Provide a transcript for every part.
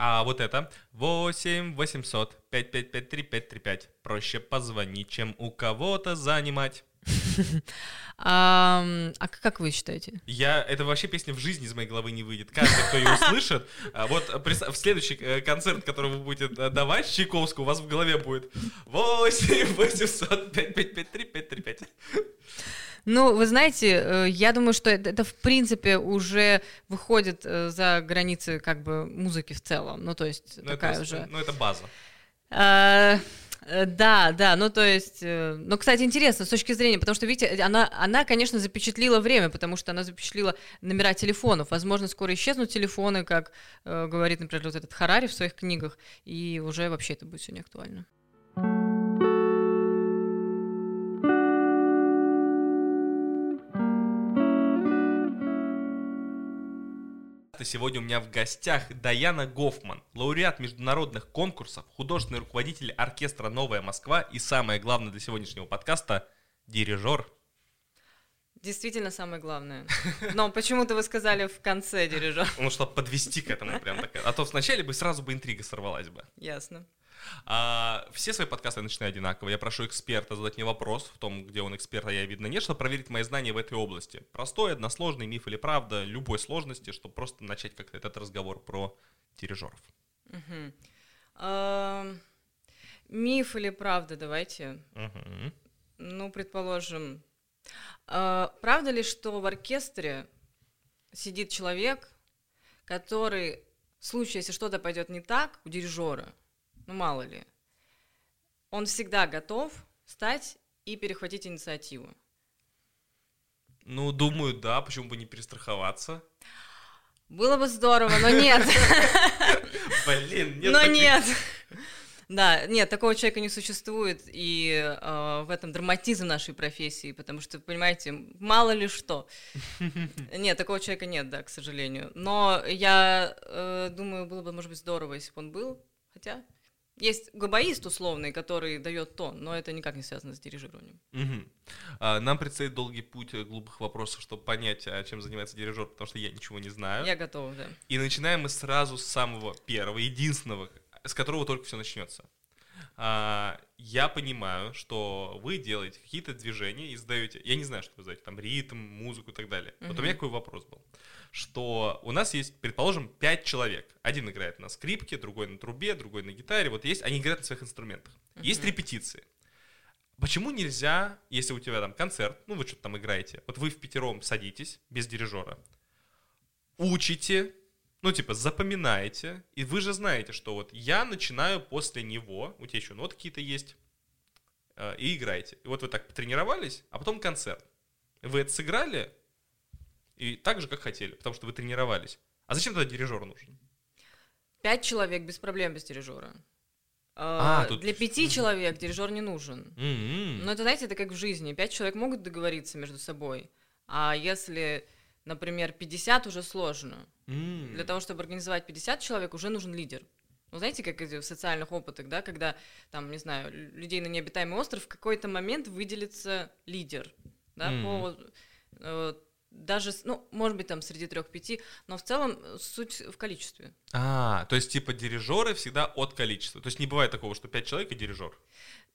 А вот это 8 800 5553 535. Проще позвонить, чем у кого-то занимать. А, а как вы считаете? Я, это вообще песня в жизни из моей головы не выйдет. Каждый, кто ее услышит, а вот в следующий э, концерт, который вы будете давать Чайковскую, у вас в голове будет 8 800 5553 535. Ну, вы знаете, э, я думаю, что это, это в принципе уже выходит э, за границы как бы музыки в целом. Ну, то есть ну, такая это, уже... Ну, это база. А, Э, да, да, ну то есть, ну, кстати, интересно с точки зрения, потому что, видите, она, она, конечно, запечатлила время, потому что она запечатлила номера телефонов. Возможно, скоро исчезнут телефоны, как э, говорит, например, вот этот Харари в своих книгах, и уже вообще это будет все не Сегодня у меня в гостях Даяна Гофман, лауреат международных конкурсов, художественный руководитель оркестра «Новая Москва» и самое главное для сегодняшнего подкаста – дирижер. Действительно самое главное. Но почему-то вы сказали в конце дирижер. Ну, чтобы подвести к этому прям так. А то вначале бы сразу бы интрига сорвалась бы. Ясно. А, все свои подкасты я начинаю одинаково. Я прошу эксперта задать мне вопрос в том, где он эксперт, а я, видно, нет, чтобы проверить мои знания в этой области. Простой, односложный, миф или правда, любой сложности, чтобы просто начать как-то этот разговор про дирижеров. Миф или правда, давайте. Ну, предположим, а, правда ли, что в оркестре сидит человек, который в случае, если что-то пойдет не так, у дирижера, ну мало ли, он всегда готов встать и перехватить инициативу. Ну, думаю, да, почему бы не перестраховаться? Было бы здорово, но нет. Блин, нет. Но нет. Да, нет, такого человека не существует, и э, в этом драматизм нашей профессии, потому что, понимаете, мало ли что. Нет, такого человека нет, да, к сожалению. Но я э, думаю, было бы, может быть, здорово, если бы он был, хотя есть габаист условный, который дает тон, но это никак не связано с дирижированием. Угу. Нам предстоит долгий путь глупых вопросов, чтобы понять, а, чем занимается дирижер, потому что я ничего не знаю. Я готова, да. И начинаем мы сразу с самого первого, единственного, с которого только все начнется. А, я понимаю, что вы делаете какие-то движения и сдаете, я не знаю, что вы сдаете, там ритм, музыку и так далее. Угу. Вот у меня какой вопрос был что у нас есть, предположим, пять человек. Один играет на скрипке, другой на трубе, другой на гитаре. Вот есть, они играют на своих инструментах. Uh-huh. Есть репетиции. Почему нельзя, если у тебя там концерт, ну вы что-то там играете, вот вы в пятером садитесь без дирижера, учите, ну типа запоминаете, и вы же знаете, что вот я начинаю после него, у тебя еще ноты какие-то есть, э, и играете. И вот вы так потренировались, а потом концерт. Вы это сыграли, и так же, как хотели, потому что вы тренировались. А зачем тогда дирижер нужен? Пять человек без проблем без дирижера. А, а, тут... Для пяти человек дирижер не нужен. Mm-hmm. Но это, знаете, это как в жизни. Пять человек могут договориться между собой. А если, например, 50 уже сложно. Mm. Для того, чтобы организовать 50 человек, уже нужен лидер. Ну, знаете, как в социальных опытах, да, когда, там, не знаю, людей на необитаемый остров, в какой-то момент выделится лидер, да, mm. по э, даже, ну, может быть, там среди трех-пяти, но в целом суть в количестве. А, то есть, типа, дирижеры всегда от количества. То есть не бывает такого, что пять человек и дирижер.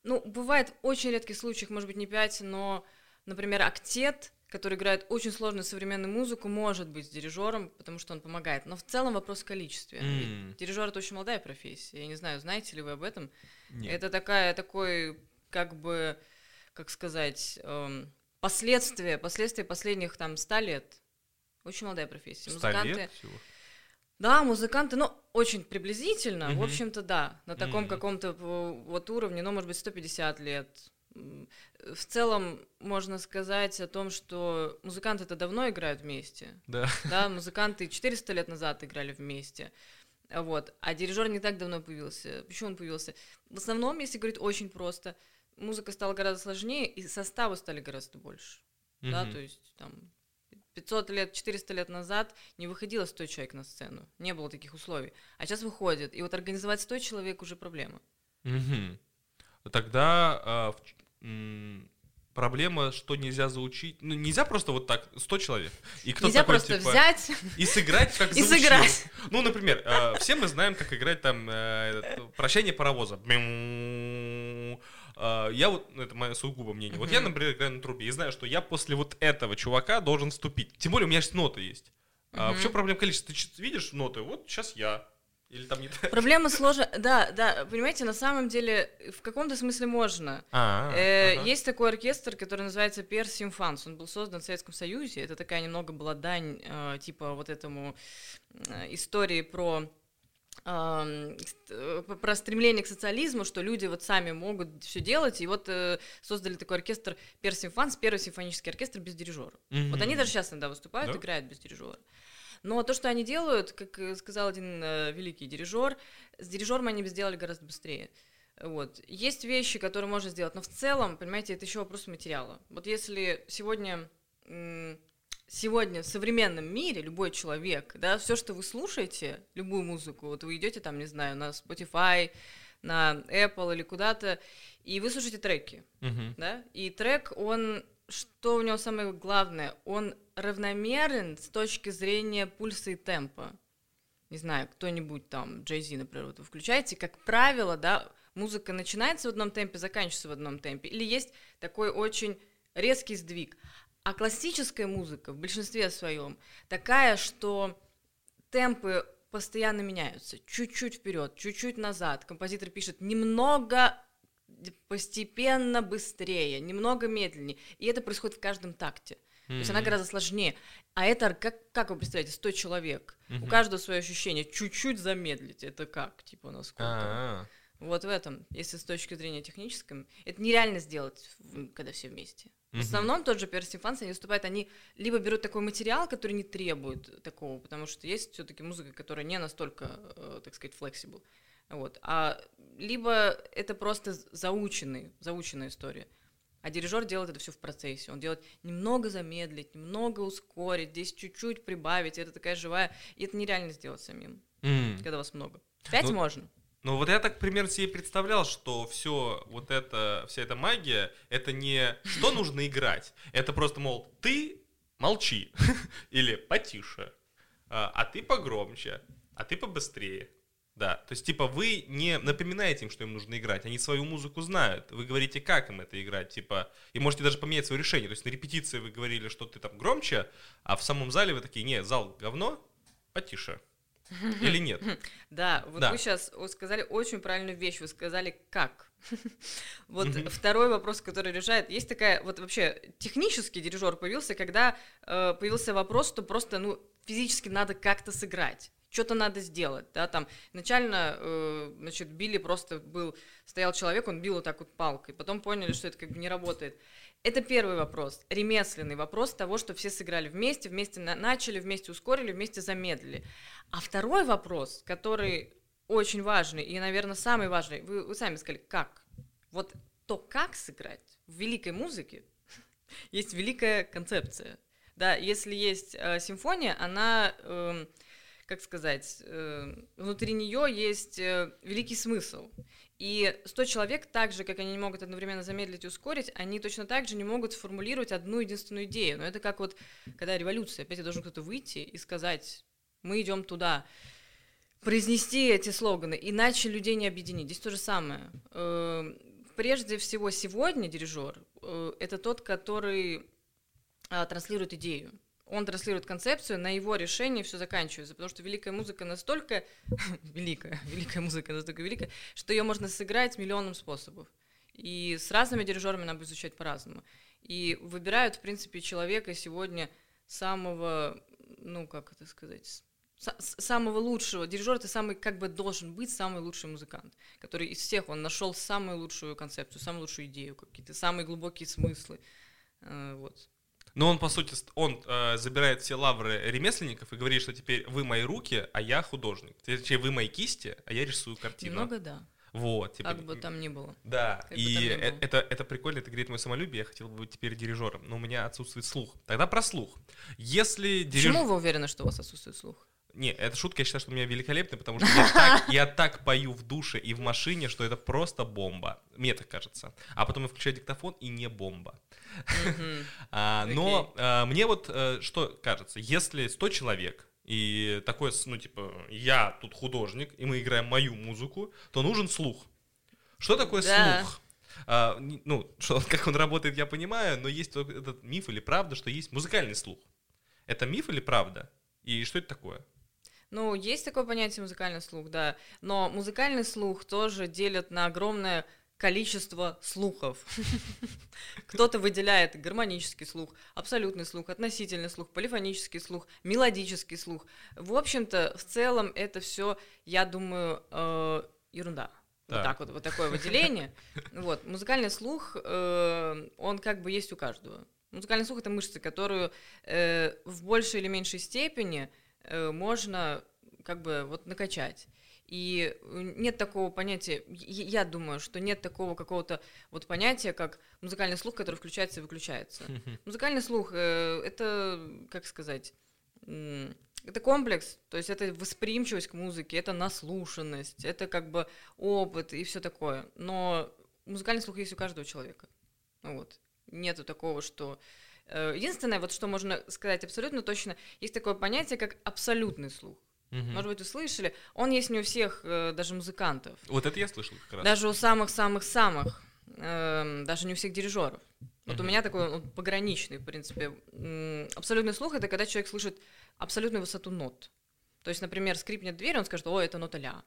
Ну, бывает в очень редких случаях, может быть, не пять, но, например, актет, который играет очень сложную современную музыку, может быть с дирижером, потому что он помогает. Но в целом вопрос в количестве. Mm. Дирижер это очень молодая профессия. Я не знаю, знаете ли вы об этом? Нет. Это такая, такой, как бы, как сказать, эм, последствия, последствия последних там ста лет. Очень молодая профессия. Музыканты. Лет всего? Да, музыканты, ну, очень приблизительно, угу. в общем-то, да, на таком угу. каком-то вот уровне, ну, может быть, 150 лет. В целом, можно сказать о том, что музыканты это давно играют вместе. Да. Да, музыканты 400 лет назад играли вместе. Вот. А дирижер не так давно появился. Почему он появился? В основном, если говорить очень просто, музыка стала гораздо сложнее, и составы стали гораздо больше. Mm-hmm. Да, то есть там 500 лет, 400 лет назад не выходило 100 человек на сцену. Не было таких условий. А сейчас выходит. И вот организовать 100 человек уже проблема. Угу. Тогда, э, проблема, что нельзя заучить. Ну, нельзя просто вот так, 100 человек. И кто нельзя такой, просто типа, взять и сыграть, как И сыграть. Ну, например, э, все мы знаем, как играть там э, «Прощание паровоза». Э, я вот, ну, это мое сугубо мнение, вот я, например, играю на трубе и знаю, что я после вот этого чувака должен вступить. Тем более у меня есть ноты есть. А в чем проблема количества? Ты видишь ноты? Вот сейчас я. Или там не? Проблема сложная. Да, да, понимаете, на самом деле в каком-то смысле можно. А, э, ага. Есть такой оркестр, который называется Персимфанс. Он был создан в Советском Союзе. Это такая немного была дань, э, типа вот этому э, истории про э, про стремление к социализму, что люди вот сами могут все делать, и вот э, создали такой оркестр Персимфанс, первый симфонический оркестр без дирижера. Mm-hmm. Вот они даже сейчас иногда выступают, да? играют без дирижера. Но то, что они делают, как э, сказал один э, великий дирижер, с дирижером они бы сделали гораздо быстрее. Вот. Есть вещи, которые можно сделать, но в целом, понимаете, это еще вопрос материала. Вот если сегодня, сегодня в современном мире любой человек, да, все, что вы слушаете, любую музыку, вот вы идете там, не знаю, на Spotify, на Apple или куда-то, и вы слушаете треки, uh-huh. да, и трек, он что у него самое главное? Он равномерен с точки зрения пульса и темпа. Не знаю, кто-нибудь там, Джей Зи, например, вот вы включаете, как правило, да, музыка начинается в одном темпе, заканчивается в одном темпе. Или есть такой очень резкий сдвиг. А классическая музыка в большинстве своем такая, что темпы постоянно меняются. Чуть-чуть вперед, чуть-чуть назад. Композитор пишет немного постепенно быстрее, немного медленнее. И это происходит в каждом такте. Mm-hmm. То есть она гораздо сложнее. А это, как, как вы представляете, 100 человек. Mm-hmm. У каждого свое ощущение. Чуть-чуть замедлить. Это как? Типа, насколько? А-а-а. Вот в этом, если с точки зрения технической, это нереально сделать, когда все вместе. В основном тот же Перси Фанс, они выступают, они либо берут такой материал, который не требует такого, потому что есть все-таки музыка, которая не настолько, э, так сказать, flexible. Вот. А либо это просто заученный, заученная история. А дирижер делает это все в процессе. Он делает немного замедлить, немного ускорить, здесь чуть-чуть прибавить. Это такая живая. И это нереально сделать самим, mm. когда вас много. Пять ну, можно. Ну вот я так примерно себе представлял, что все вот это, вся эта магия, это не что нужно играть. Это просто, мол, ты молчи или потише, а, а ты погромче, а ты побыстрее. Да, то есть, типа, вы не напоминаете им, что им нужно играть, они свою музыку знают, вы говорите, как им это играть, типа, и можете даже поменять свое решение, то есть на репетиции вы говорили, что ты там громче, а в самом зале вы такие, не, зал говно, потише. Или нет? Да, вот да. вы сейчас сказали очень правильную вещь, вы сказали как. Вот второй вопрос, который решает, есть такая, вот вообще технический дирижер появился, когда э, появился вопрос, что просто, ну, физически надо как-то сыграть что-то надо сделать, да, там начально, э, значит, били просто был, стоял человек, он бил вот так вот палкой, потом поняли, что это как бы не работает. Это первый вопрос, ремесленный вопрос того, что все сыграли вместе, вместе на- начали, вместе ускорили, вместе замедлили. А второй вопрос, который очень важный и, наверное, самый важный, вы, вы сами сказали, как? Вот то, как сыграть в великой музыке, есть великая концепция. Да, если есть э, симфония, она э, как сказать, э, внутри нее есть э, великий смысл. И 100 человек, так же, как они не могут одновременно замедлить и ускорить, они точно так же не могут сформулировать одну единственную идею. Но это как вот, когда революция, опять должен кто-то выйти и сказать, мы идем туда, произнести эти слоганы, иначе людей не объединить. Здесь то же самое. Э, прежде всего, сегодня дирижер – это тот, который а, транслирует идею он транслирует концепцию, на его решении все заканчивается, потому что великая музыка настолько великая, великая музыка настолько великая, что ее можно сыграть миллионом способов. И с разными дирижерами надо изучать по-разному. И выбирают, в принципе, человека сегодня самого, ну, как это сказать, самого лучшего. Дирижер это самый, как бы должен быть самый лучший музыкант, который из всех, он нашел самую лучшую концепцию, самую лучшую идею, какие-то самые глубокие смыслы. Э, вот. Но он, по сути, он э, забирает все лавры ремесленников и говорит, что теперь вы мои руки, а я художник. Теперь вы мои кисти, а я рисую картину. Немного да. Вот. Типа, как бы там ни было. Да, как и э, это, это прикольно, это греет мое самолюбие, я хотел бы быть теперь дирижером, но у меня отсутствует слух. Тогда про слух. Если дириж... Почему вы уверены, что у вас отсутствует слух? Не, это шутка, я считаю, что у меня великолепный, потому что я так, я так пою в душе и в машине, что это просто бомба. Мне так кажется. А потом я включаю диктофон, и не бомба. А, но а, мне вот э, что кажется, если 100 человек и такой, ну, типа, я тут художник, и мы играем мою музыку, то нужен слух. Что такое слух? А, ну, что, как он работает, я понимаю, но есть этот миф или правда, что есть музыкальный слух. Это миф или правда? И что это такое? Ну, есть такое понятие музыкальный слух, да. Но музыкальный слух тоже делят на огромное количество слухов. Кто-то выделяет гармонический слух, абсолютный слух, относительный слух, полифонический слух, мелодический слух. В общем-то, в целом это все, я думаю, э, ерунда. Так. Вот так вот, вот такое выделение. Вот, музыкальный слух, э, он как бы есть у каждого. Музыкальный слух — это мышца, которую э, в большей или меньшей степени э, можно как бы вот накачать. И нет такого понятия, я думаю, что нет такого какого-то вот понятия, как музыкальный слух, который включается и выключается. Музыкальный слух э, это, как сказать, это комплекс, то есть это восприимчивость к музыке, это наслушанность, это как бы опыт и все такое. Но музыкальный слух есть у каждого человека. Вот. Нету такого, что... Э, единственное, вот что можно сказать абсолютно точно, есть такое понятие, как абсолютный слух. Угу. Может быть, вы слышали. Он есть не у всех, э, даже музыкантов. Вот это я слышал как раз. Даже у самых-самых-самых. Э, даже не у всех дирижеров. Вот у меня такой он пограничный, в принципе. Абсолютный слух это когда человек слышит абсолютную высоту нот. То есть, например, скрипнет дверь, он скажет, о, это нота ля.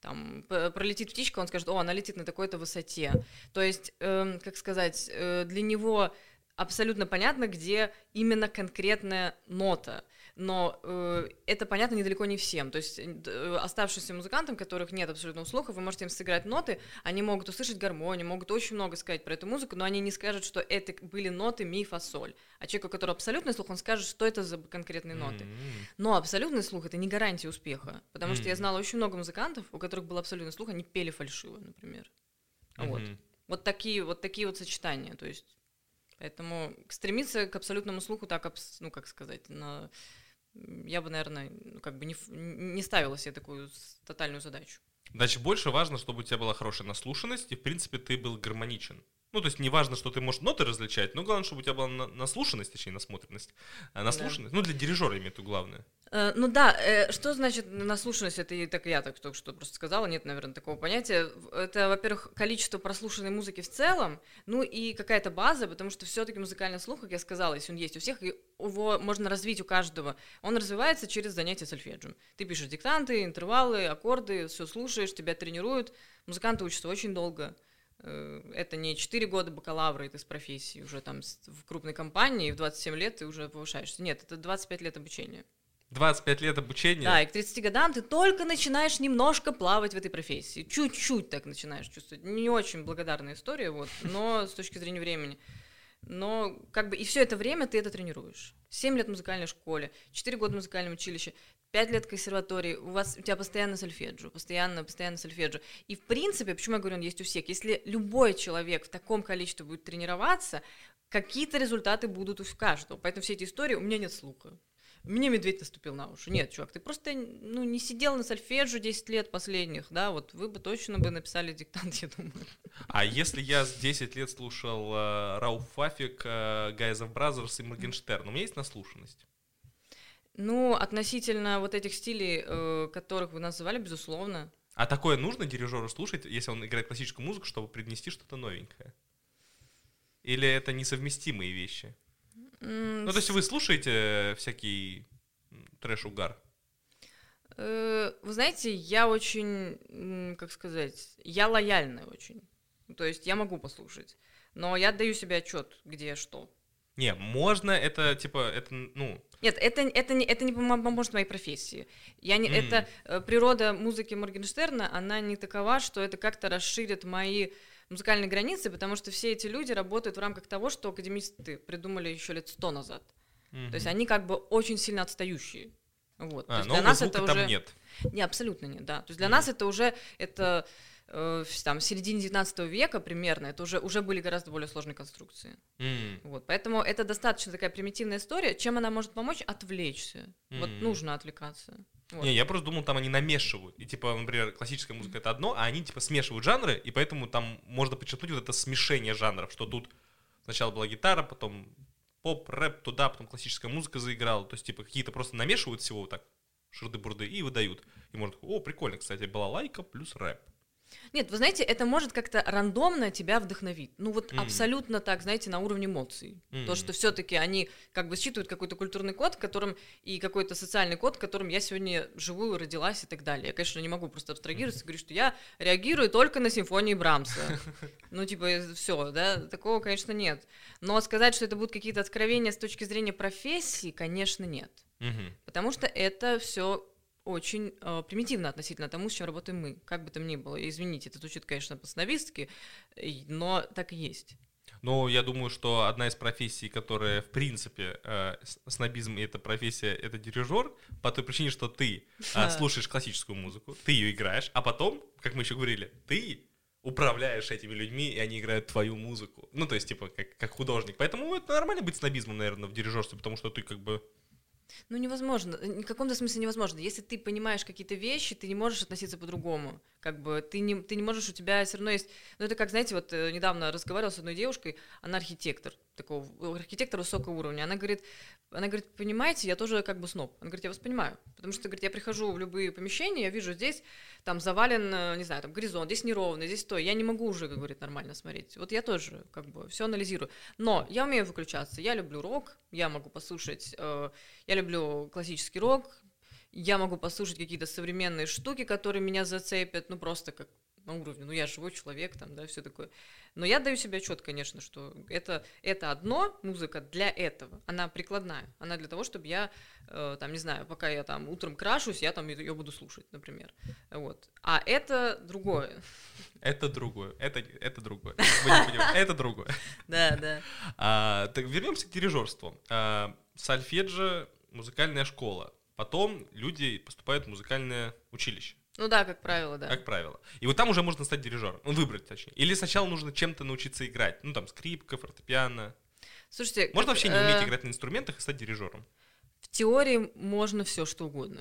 Там пролетит птичка, он скажет, о, она летит на такой-то высоте. То есть, э, как сказать, э, для него абсолютно понятно, где именно конкретная нота но э, это понятно недалеко не всем. То есть э, оставшимся музыкантам, которых нет абсолютного слуха, вы можете им сыграть ноты, они могут услышать гармонию, могут очень много сказать про эту музыку, но они не скажут, что это были ноты ми, фа, соль. А человек, у которого абсолютный слух, он скажет, что это за конкретные ноты. Mm-hmm. Но абсолютный слух это не гарантия успеха, потому mm-hmm. что я знала очень много музыкантов, у которых был абсолютный слух, они пели фальшиво, например. Mm-hmm. Вот. Вот такие вот такие вот сочетания, то есть Поэтому стремиться к абсолютному слуху так, ну, как сказать, на я бы, наверное, ну, как бы не, не ставила себе такую тотальную задачу. Значит, больше важно, чтобы у тебя была хорошая наслушанность, и, в принципе, ты был гармоничен. Ну, то есть не важно, что ты можешь ноты различать, но главное, чтобы у тебя была наслушанность, точнее, насмотренность. А наслушанность, да. ну, для дирижера имеет это главное. Э, ну да, э, что значит наслушанность? Это и так я так только что просто сказала, нет, наверное, такого понятия. Это, во-первых, количество прослушанной музыки в целом, ну и какая-то база, потому что все-таки музыкальный слух, как я сказала, если он есть у всех, его можно развить у каждого. Он развивается через занятия сольфеджио. Ты пишешь диктанты, интервалы, аккорды, все слушаешь, тебя тренируют. Музыканты учатся очень долго. Э, это не 4 года бакалавра, и ты с профессией уже там в крупной компании, и в 27 лет ты уже повышаешься. Нет, это 25 лет обучения. 25 лет обучения. Да, и к 30 годам ты только начинаешь немножко плавать в этой профессии. Чуть-чуть так начинаешь чувствовать. Не очень благодарная история, вот, но с точки зрения времени. Но как бы и все это время ты это тренируешь. 7 лет в музыкальной школе, 4 года в музыкальном училище, 5 лет консерватории, у вас у тебя постоянно сольфеджио, постоянно, постоянно сольфеджио. И в принципе, почему я говорю, он есть у всех, если любой человек в таком количестве будет тренироваться, какие-то результаты будут у каждого. Поэтому все эти истории, у меня нет слуха. Мне медведь наступил на уши. Нет, чувак, ты просто ну, не сидел на сольфеджио 10 лет последних, да, вот вы бы точно бы написали диктант, я думаю. А если я с 10 лет слушал э, Рауф Фафик, э, Guys of и Моргенштерн, у меня есть наслушанность? Ну, относительно вот этих стилей, э, которых вы называли, безусловно. А такое нужно дирижеру слушать, если он играет классическую музыку, чтобы принести что-то новенькое? Или это несовместимые вещи? Ну, то есть вы слушаете всякий трэш-угар? Э, вы знаете, я очень, как сказать, я лояльная очень. То есть я могу послушать, но я даю себе отчет, где что. Не, можно, это типа, это, ну... Нет, это, это, не, это не поможет моей профессии. Я не, mm. Это э, природа музыки Моргенштерна, она не такова, что это как-то расширит мои музыкальные границы, потому что все эти люди работают в рамках того, что академисты придумали еще лет сто назад. Mm-hmm. То есть они как бы очень сильно отстающие. Вот. А, То есть для нас это уже... нет. Не, абсолютно нет, да. То есть для mm-hmm. нас это уже это э, там в середине 19 века примерно, это уже уже были гораздо более сложные конструкции. Mm. Вот, поэтому это достаточно такая примитивная история. Чем она может помочь? Отвлечься. Mm. Вот нужно отвлекаться. Вот. Не, я просто думал, там они намешивают. И типа, например, классическая музыка это одно, а они типа смешивают жанры, и поэтому там можно подчеркнуть вот это смешение жанров, что тут сначала была гитара, потом поп, рэп туда, потом классическая музыка заиграла. То есть, типа, какие-то просто намешивают всего вот так, шурды-бурды, и выдают. И можно, о, прикольно, кстати, была лайка плюс рэп. Нет, вы знаете, это может как-то рандомно тебя вдохновить. Ну вот mm. абсолютно так, знаете, на уровне эмоций. Mm. То, что все-таки они как бы считывают какой-то культурный код, которым и какой-то социальный код, которым я сегодня живу, родилась и так далее. Я, конечно, не могу просто абстрагироваться и говорить, что я реагирую только на симфонии Брамса. Ну, типа, все, да, такого, конечно, нет. Но сказать, что это будут какие-то откровения с точки зрения профессии, конечно, нет. Потому что это все очень э, примитивно относительно тому, с чем работаем мы, как бы там ни было. Извините, это звучит, конечно, по-сновистски, но так и есть. Но я думаю, что одна из профессий, которая, в принципе, э, снобизм и эта профессия, это дирижер, по той причине, что ты э, слушаешь классическую музыку, ты ее играешь, а потом, как мы еще говорили, ты управляешь этими людьми, и они играют твою музыку. Ну, то есть, типа, как, как художник. Поэтому это нормально быть снобизмом, наверное, в дирижерстве, потому что ты как бы ну, невозможно. В каком-то смысле невозможно. Если ты понимаешь какие-то вещи, ты не можешь относиться по-другому. Как бы ты не, ты не можешь, у тебя все равно есть... Ну, это как, знаете, вот э, недавно разговаривала с одной девушкой, она архитектор, такого, архитектор высокого уровня. Она говорит, она говорит, понимаете, я тоже как бы сноб. Она говорит, я вас понимаю. Потому что, говорит, я прихожу в любые помещения, я вижу здесь, там завален, э, не знаю, там горизонт, здесь неровно, здесь то. Я не могу уже, как говорит, нормально смотреть. Вот я тоже как бы все анализирую. Но я умею выключаться. Я люблю рок, я могу послушать, э, я люблю классический рок, я могу послушать какие-то современные штуки, которые меня зацепят, ну просто как на уровне, ну я живой человек, там, да, все такое. Но я даю себе отчет, конечно, что это, это одно, музыка для этого, она прикладная, она для того, чтобы я, э, там, не знаю, пока я там утром крашусь, я там ее буду слушать, например, вот. А это другое. Это другое, это, это другое, это другое. Да, да. А, так вернемся к дирижерству. А, сольфеджио, музыкальная школа, потом люди поступают в музыкальное училище. Ну да, как правило, да. Как правило. И вот там уже можно стать дирижером. Ну, выбрать, точнее. Или сначала нужно чем-то научиться играть. Ну, там, скрипка, фортепиано. Слушайте... Можно как, вообще не уметь э... играть на инструментах и стать дирижером? В теории можно все, что угодно.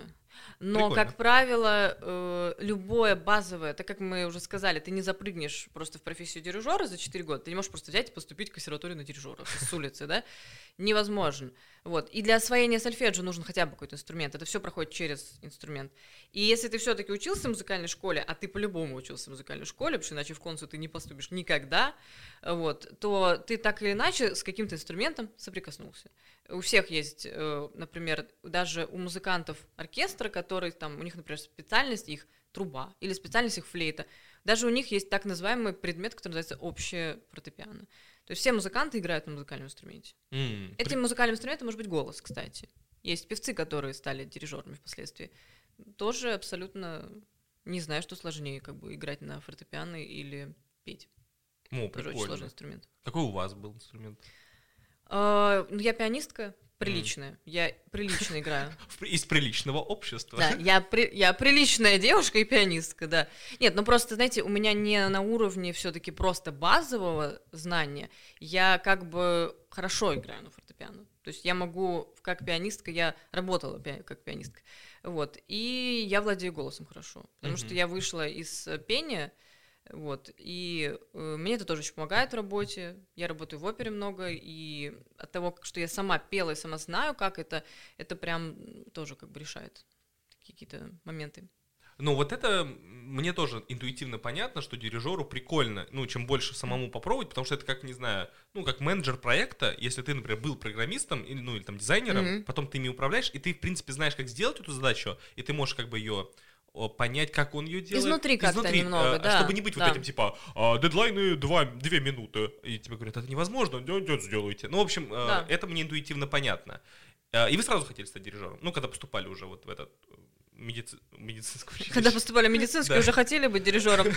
Но, Прикольно. как правило, э, любое базовое, так как мы уже сказали, ты не запрыгнешь просто в профессию дирижера за 4 года, ты не можешь просто взять и поступить в консерваторию на дирижера с улицы, да? Невозможно. Вот. И для освоения сольфеджио нужен хотя бы какой-то инструмент. Это все проходит через инструмент. И если ты все-таки учился в музыкальной школе, а ты по-любому учился в музыкальной школе, потому что иначе в концу ты не поступишь никогда, вот, то ты так или иначе с каким-то инструментом соприкоснулся. У всех есть, э, например, даже у музыкантов оркестра, который там, у них, например, специальность их труба или специальность их флейта. Даже у них есть так называемый предмет, который называется общее фортепиано. То есть все музыканты играют на музыкальном инструменте. Mm, Этим при... музыкальным инструментом может быть голос, кстати. Есть певцы, которые стали дирижерами впоследствии. Тоже абсолютно не знаю, что сложнее, как бы играть на фортепиано или петь. Ну, Тоже очень сложный инструмент. Какой у вас был инструмент? Uh, ну, я пианистка, приличная. Mm. Я прилично играю. Из приличного общества. Да, я, при, я приличная девушка и пианистка, да. Нет, ну просто, знаете, у меня не на уровне все-таки просто базового знания. Я как бы хорошо играю на фортепиано. То есть я могу, как пианистка, я работала пи- как пианистка. Вот. И я владею голосом хорошо. Потому mm-hmm. что я вышла из пения, вот. И э, мне это тоже очень помогает в работе. Я работаю в опере много, и от того, что я сама пела и сама знаю, как это, это прям тоже как бы решает какие-то моменты. Ну, вот это мне тоже интуитивно понятно, что дирижеру прикольно, ну, чем больше самому попробовать, потому что это как, не знаю, ну, как менеджер проекта, если ты, например, был программистом, или, ну, или там дизайнером, mm-hmm. потом ты ими управляешь, и ты, в принципе, знаешь, как сделать эту задачу, и ты можешь как бы ее понять, как он ее делает. Изнутри как-то Изнутри, немного, а, да. Чтобы не быть да. вот этим, типа, а, дедлайны 2, 2 минуты. И тебе говорят, это невозможно, сделайте. Ну, в общем, да. это мне интуитивно понятно. И вы сразу хотели стать дирижером? Ну, когда поступали уже вот в этот медици... медицинское училище. Когда поступали в медицинское, да. уже хотели быть дирижером.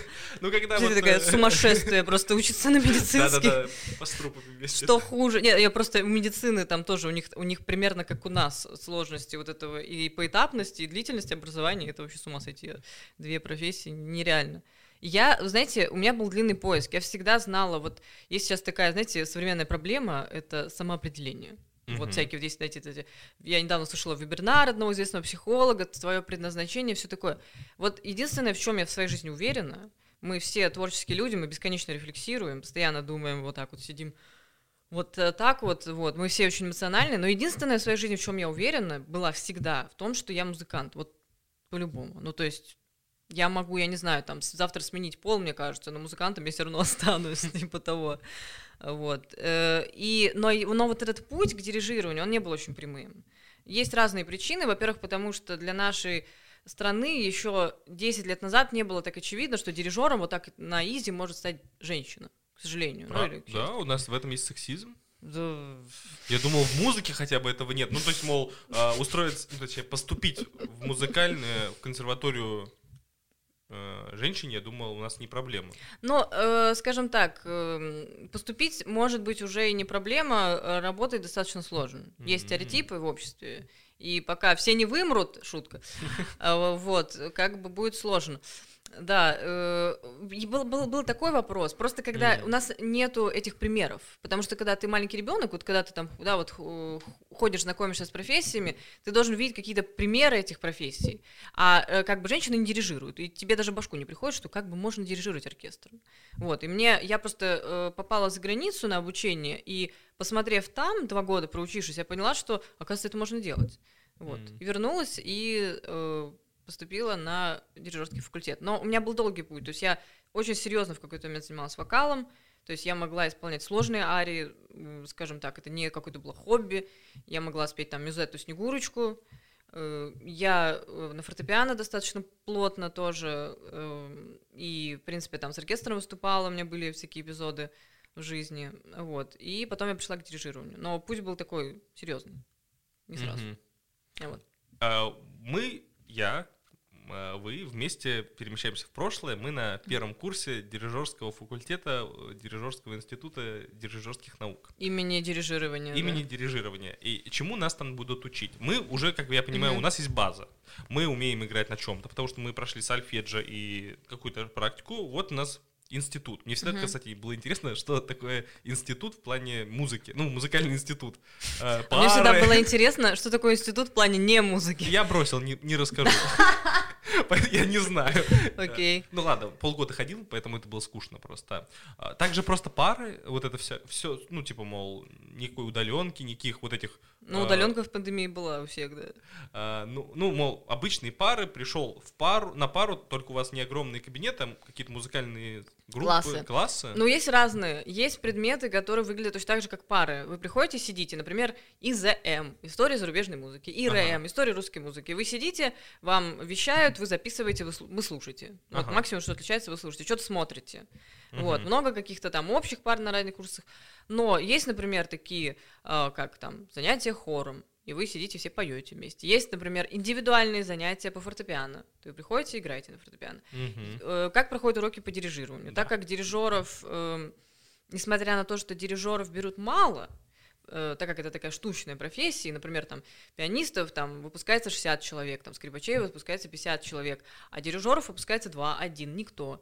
Ну, когда вот... такая э, сумасшествие, просто учиться на медицинский. Да-да-да, по струпам вместе. Что хуже? Нет, я просто у медицины там тоже, у них, у них примерно как у нас сложности вот этого и поэтапности, и длительности образования, это вообще с ума сойти. Две профессии нереально. Я, знаете, у меня был длинный поиск. Я всегда знала, вот есть сейчас такая, знаете, современная проблема, это самоопределение. Mm-hmm. Вот всякие вот здесь, знаете, эти, я недавно слышала Вебернар, одного известного психолога, твое предназначение, все такое. Вот единственное, в чем я в своей жизни уверена, мы все творческие люди, мы бесконечно рефлексируем, постоянно думаем, вот так вот сидим, Вот э, так вот, вот, мы все очень эмоциональны, но единственное в своей жизни, в чем я уверена, была всегда в том, что я музыкант, вот по-любому. Ну, то есть я могу, я не знаю, там, завтра сменить пол, мне кажется, но музыкантом я все равно останусь, типа того. Вот. Э, и, но, но вот этот путь к дирижированию, он не был очень прямым. Есть разные причины. Во-первых, потому что для нашей страны еще 10 лет назад не было так очевидно, что дирижером вот так на изи может стать женщина к сожалению. А, ну, да, у нас в этом есть сексизм. Да. Я думал, в музыке хотя бы этого нет. Ну, то есть, мол, э, устроить, ну, точнее, поступить в музыкальную, в консерваторию женщине, я думал, у нас не проблема. Но, э, скажем так, э, поступить может быть уже и не проблема, э, работать достаточно сложно. Есть mm-hmm. стереотипы в обществе, и пока все не вымрут, шутка, э, вот, как бы будет сложно. Да, э, был, был, был такой вопрос. Просто когда mm. у нас нету этих примеров, потому что когда ты маленький ребенок, вот когда ты там, да, вот ходишь, знакомишься с профессиями, ты должен видеть какие-то примеры этих профессий. А э, как бы женщины не дирижируют, и тебе даже башку не приходит, что как бы можно дирижировать оркестром. Вот, и мне, я просто э, попала за границу на обучение, и посмотрев там два года, проучившись, я поняла, что, оказывается, это можно делать. Вот, mm. вернулась, и э, поступила на дирижерский факультет. Но у меня был долгий путь, то есть я очень серьезно в какой-то момент занималась вокалом, то есть я могла исполнять сложные арии, скажем так, это не какое-то было хобби, я могла спеть там мюзетту Снегурочку, э, я э, на фортепиано достаточно плотно тоже, э, и, в принципе, там с оркестром выступала, у меня были всякие эпизоды в жизни, вот, и потом я пришла к дирижированию, но путь был такой серьезный, не сразу. Mm-hmm. Вот. А, мы, я, вы вместе перемещаемся в прошлое. Мы на первом курсе дирижерского факультета, э, дирижерского института дирижерских наук. Имени дирижирования. Имени да. дирижирования. И чему нас там будут учить? Мы уже, как я понимаю, mm-hmm. у нас есть база. Мы умеем играть на чем-то, потому что мы прошли сальфеджио и какую-то практику. Вот у нас институт. Мне всегда, uh-huh. кстати, было интересно, что такое институт в плане музыки. Ну, музыкальный институт. Э, Мне всегда было интересно, что такое институт в плане не музыки. Я бросил, не, не расскажу. Я не знаю. Окей. Ну ладно, полгода ходил, поэтому это было скучно просто. А, также просто пары, вот это все, все, ну типа, мол, никакой удаленки, никаких вот этих... Ну, а, удаленка в пандемии была у всех, да. А, ну, ну, мол, обычные пары, пришел в пару, на пару, только у вас не огромные кабинеты, а какие-то музыкальные группы, классы. классы. Ну, есть разные. Есть предметы, которые выглядят точно так же, как пары. Вы приходите, сидите, например, ИЗМ, история зарубежной музыки, ИРМ, ага. история русской музыки. Вы сидите, вам вещают, вы записываете, вы, вы слушаете. Ага. Вот максимум, что отличается, вы слушаете, что-то смотрите. Угу. Вот, много каких-то там общих пар на разных курсах. Но есть, например, такие, э, как там занятия хором, и вы сидите все поете вместе. Есть, например, индивидуальные занятия по фортепиано. Вы приходите и играете на фортепиано. Угу. Как проходят уроки по дирижированию? Да. Так как дирижеров, э, несмотря на то, что дирижеров берут мало, э, так как это такая штучная профессия, например, там пианистов там выпускается 60 человек, там скрипачей выпускается 50 человек, а дирижеров выпускается 2-1, никто.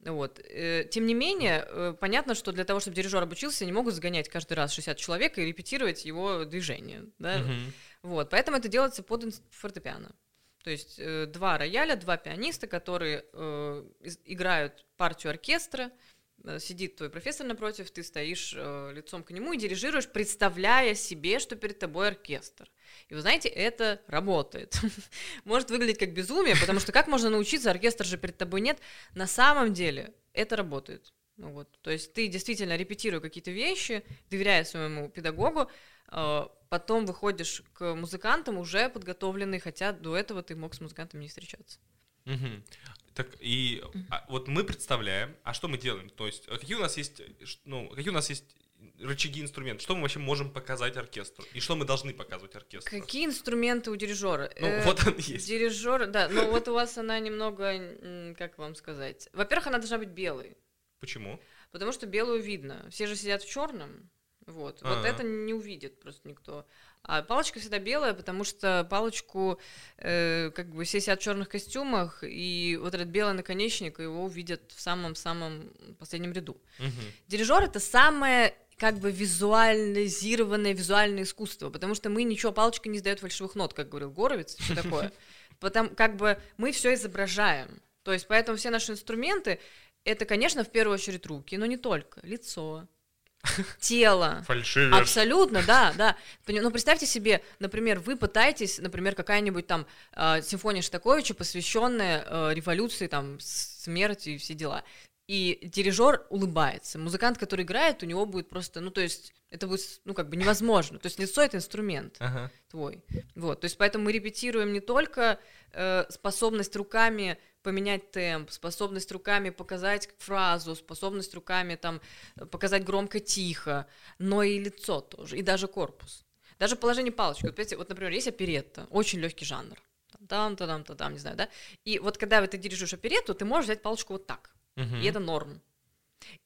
Вот. Э, тем не менее, э, понятно, что для того, чтобы дирижер обучился, не могут загонять каждый раз 60 человек и репетировать его движение. Да? Угу. Вот. Поэтому это делается под фортепиано. То есть э, два рояля, два пианиста, которые э, играют партию оркестра, сидит твой профессор напротив, ты стоишь э, лицом к нему и дирижируешь, представляя себе, что перед тобой оркестр. И вы знаете, это работает. Может выглядеть как безумие, потому что как можно научиться, оркестр же перед тобой нет. На самом деле это работает. Ну вот. То есть ты действительно репетируя какие-то вещи, доверяя своему педагогу, э, потом выходишь к музыкантам уже подготовленный, хотя до этого ты мог с музыкантами не встречаться. Угу. Так и а, вот мы представляем, а что мы делаем? То есть а какие у нас есть, ну какие у нас есть рычаги, инструменты? Что мы вообще можем показать оркестру? И что мы должны показывать оркестру? Какие инструменты у дирижера? Ну, э, вот он есть. Дирижер, да, но вот у вас она немного, как вам сказать? Во-первых, она должна быть белой. Почему? Потому что белую видно. Все же сидят в черном. Вот. А-а-а. Вот это не увидит просто никто. А палочка всегда белая, потому что палочку, э, как бы все сидят в черных костюмах, и вот этот белый наконечник его увидят в самом-самом последнем ряду. Угу. Дирижер это самое как бы визуализированное визуальное искусство, потому что мы ничего, палочка не издает фальшивых нот, как говорил Горовец, все такое. Потому как бы мы все изображаем. То есть поэтому все наши инструменты это, конечно, в первую очередь руки, но не только. Лицо, тело. Фальшивишь. Абсолютно, да, да. Но представьте себе, например, вы пытаетесь, например, какая-нибудь там э, симфония Штаковича, посвященная э, революции, там, смерти и все дела. И дирижер улыбается. Музыкант, который играет, у него будет просто, ну, то есть, это будет, ну, как бы невозможно. То есть лицо — это инструмент ага. твой. Вот, то есть поэтому мы репетируем не только э, способность руками поменять темп, способность руками показать фразу, способность руками там показать громко-тихо, но и лицо тоже, и даже корпус. Даже положение палочки. Вот, вот например, есть оперетта, очень легкий жанр. Там, там, там, там, там, не знаю, да? И вот когда ты дирижируешь оперетту, ты можешь взять палочку вот так. Угу. И это норм.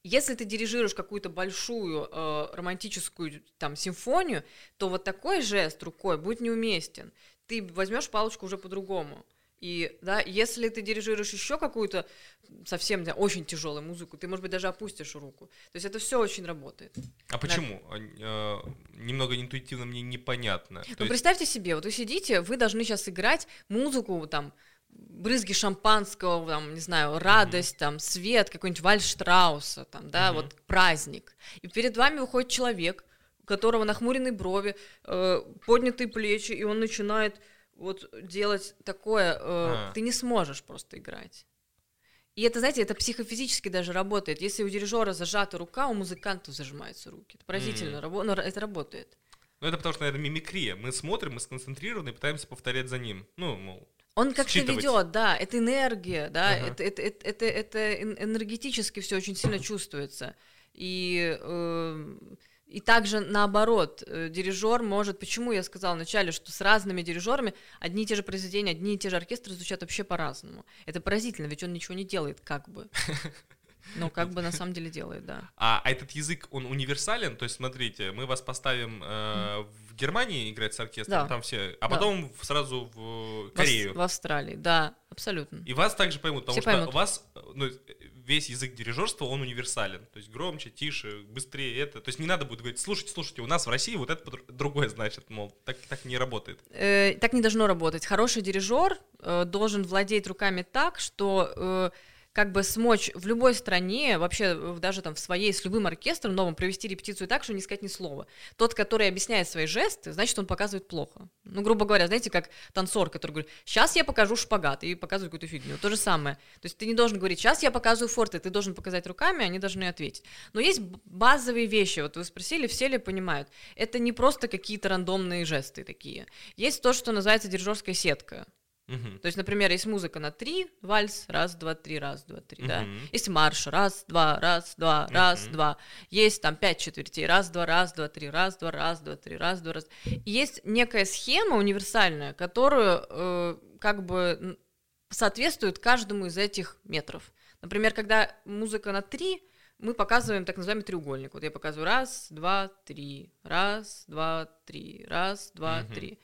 Если ты дирижируешь какую-то большую э, романтическую там симфонию, то вот такой жест рукой будет неуместен. Ты возьмешь палочку уже по-другому. И да, если ты дирижируешь еще какую-то совсем да, очень тяжелую музыку, ты, может быть, даже опустишь руку. То есть это все очень работает. А почему? Да. Э, немного интуитивно мне непонятно. Ну, есть... представьте себе, вот вы сидите, вы должны сейчас играть музыку там брызги шампанского, там, не знаю, радость, mm-hmm. там, свет, какой-нибудь вальс Штрауса, там, да, mm-hmm. вот праздник. И перед вами выходит человек, у которого нахмуренные брови, э, поднятые плечи, и он начинает вот делать такое, э, а. ты не сможешь просто играть. И это, знаете, это психофизически даже работает. Если у дирижера зажата рука, у музыкантов зажимаются руки. Это поразительно, mm. но это работает. Ну, это потому что, наверное, мимикрия. Мы смотрим, мы сконцентрированы и пытаемся повторять за ним. Ну, мол, он как-то ведет, да, это энергия, да, uh-huh. это, это, это, это, это энергетически все очень сильно чувствуется. И э, и также наоборот, э, дирижер может, почему я сказала вначале, что с разными дирижерами одни и те же произведения, одни и те же оркестры звучат вообще по-разному. Это поразительно, ведь он ничего не делает, как бы. Но как бы на самом деле делает, да. А, а этот язык, он универсален? То есть, смотрите, мы вас поставим э, в Германии играть с оркестром, да. там все, а потом да. сразу в Корею. В, в Австралии, да, абсолютно. И вас также поймут, потому все что поймут. вас, ну, весь язык дирижерства, он универсален. То есть громче, тише, быстрее это. То есть не надо будет говорить, слушайте, слушайте, у нас в России вот это другое значит, мол, так, так не работает. Э, так не должно работать. Хороший дирижер э, должен владеть руками так, что... Э, как бы смочь в любой стране, вообще даже там в своей, с любым оркестром новым провести репетицию так, что не сказать ни слова. Тот, который объясняет свои жесты, значит, он показывает плохо. Ну, грубо говоря, знаете, как танцор, который говорит, сейчас я покажу шпагат, и показывает какую-то фигню. То же самое. То есть ты не должен говорить, сейчас я показываю форты, ты должен показать руками, они должны ответить. Но есть базовые вещи, вот вы спросили, все ли понимают. Это не просто какие-то рандомные жесты такие. Есть то, что называется дирижерская сетка. Угу. То есть, например, есть музыка на три, вальс, раз, два, три, раз, два, три, угу. да. Есть марш, раз, два, раз, два, угу. раз, два. Есть там пять четвертей, раз, два, раз, два, три, раз, два, раз, два, три, раз, два, раз. И есть некая схема универсальная, которую э, как бы соответствует каждому из этих метров. Например, когда музыка на три, мы показываем так называемый треугольник. Вот я показываю раз, два, три, раз, два, три, раз, два, угу. три.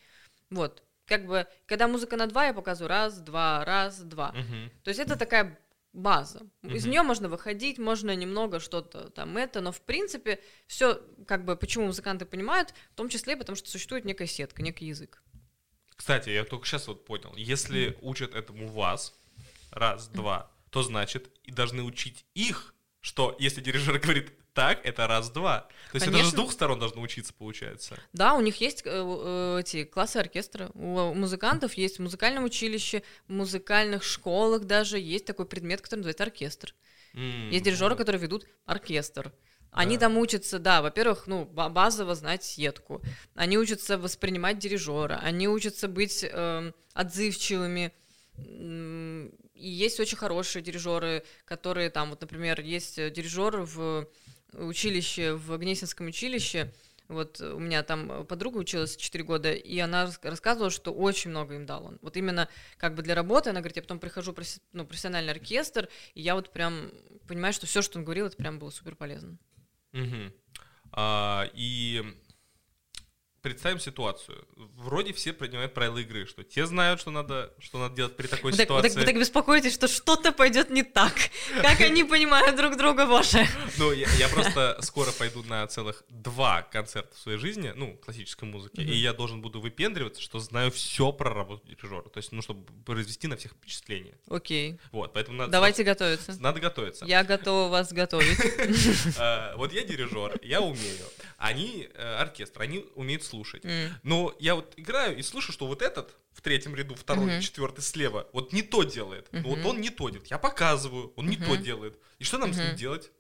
Вот как бы, когда музыка на два, я показываю раз, два, раз, два. Угу. То есть это такая база. Угу. Из нее можно выходить, можно немного что-то там это, но в принципе все, как бы, почему музыканты понимают, в том числе потому, что существует некая сетка, некий язык. Кстати, я только сейчас вот понял, если учат этому вас, раз, два, то значит и должны учить их, что если дирижер говорит так, это раз-два. То есть Конечно. это же с двух сторон должно учиться, получается. Да, у них есть э, э, эти классы оркестра. У музыкантов есть в музыкальном училище, в музыкальных школах даже есть такой предмет, который называется оркестр. Mm, есть дирижеры, вот. которые ведут оркестр. Они да. там учатся, да, во-первых, ну, базово знать сетку. Они учатся воспринимать дирижера. Они учатся быть э, отзывчивыми. И есть очень хорошие дирижеры, которые там, вот, например, есть дирижер в училище, в Гнесинском училище, вот у меня там подруга училась 4 года, и она рассказывала, что очень много им дал он. Вот именно как бы для работы, она говорит, я потом прихожу в ну, профессиональный оркестр, и я вот прям понимаю, что все, что он говорил, это прям было супер полезно. Угу. А, и представим ситуацию. Вроде все принимают правила игры, что те знают, что надо, что надо делать при такой вы ситуации. Так, вы, так, вы так беспокоитесь, что что-то пойдет не так. Как они понимают друг друга, боже. Ну, я, я просто скоро пойду на целых два концерта в своей жизни, ну, классической музыки, и я должен буду выпендриваться, что знаю все про работу дирижера. То есть, ну, чтобы произвести на всех впечатление. Окей. Вот, поэтому надо... Давайте готовиться. Надо готовиться. Я готова вас готовить. А, вот я дирижер, я умею. Они э, оркестр, они умеют слушать. Но я вот играю и слышу, что вот этот в третьем ряду, второй, четвертый слева, вот не то делает. Вот он не то делает. Я показываю, он не то делает. И что нам с ним делать?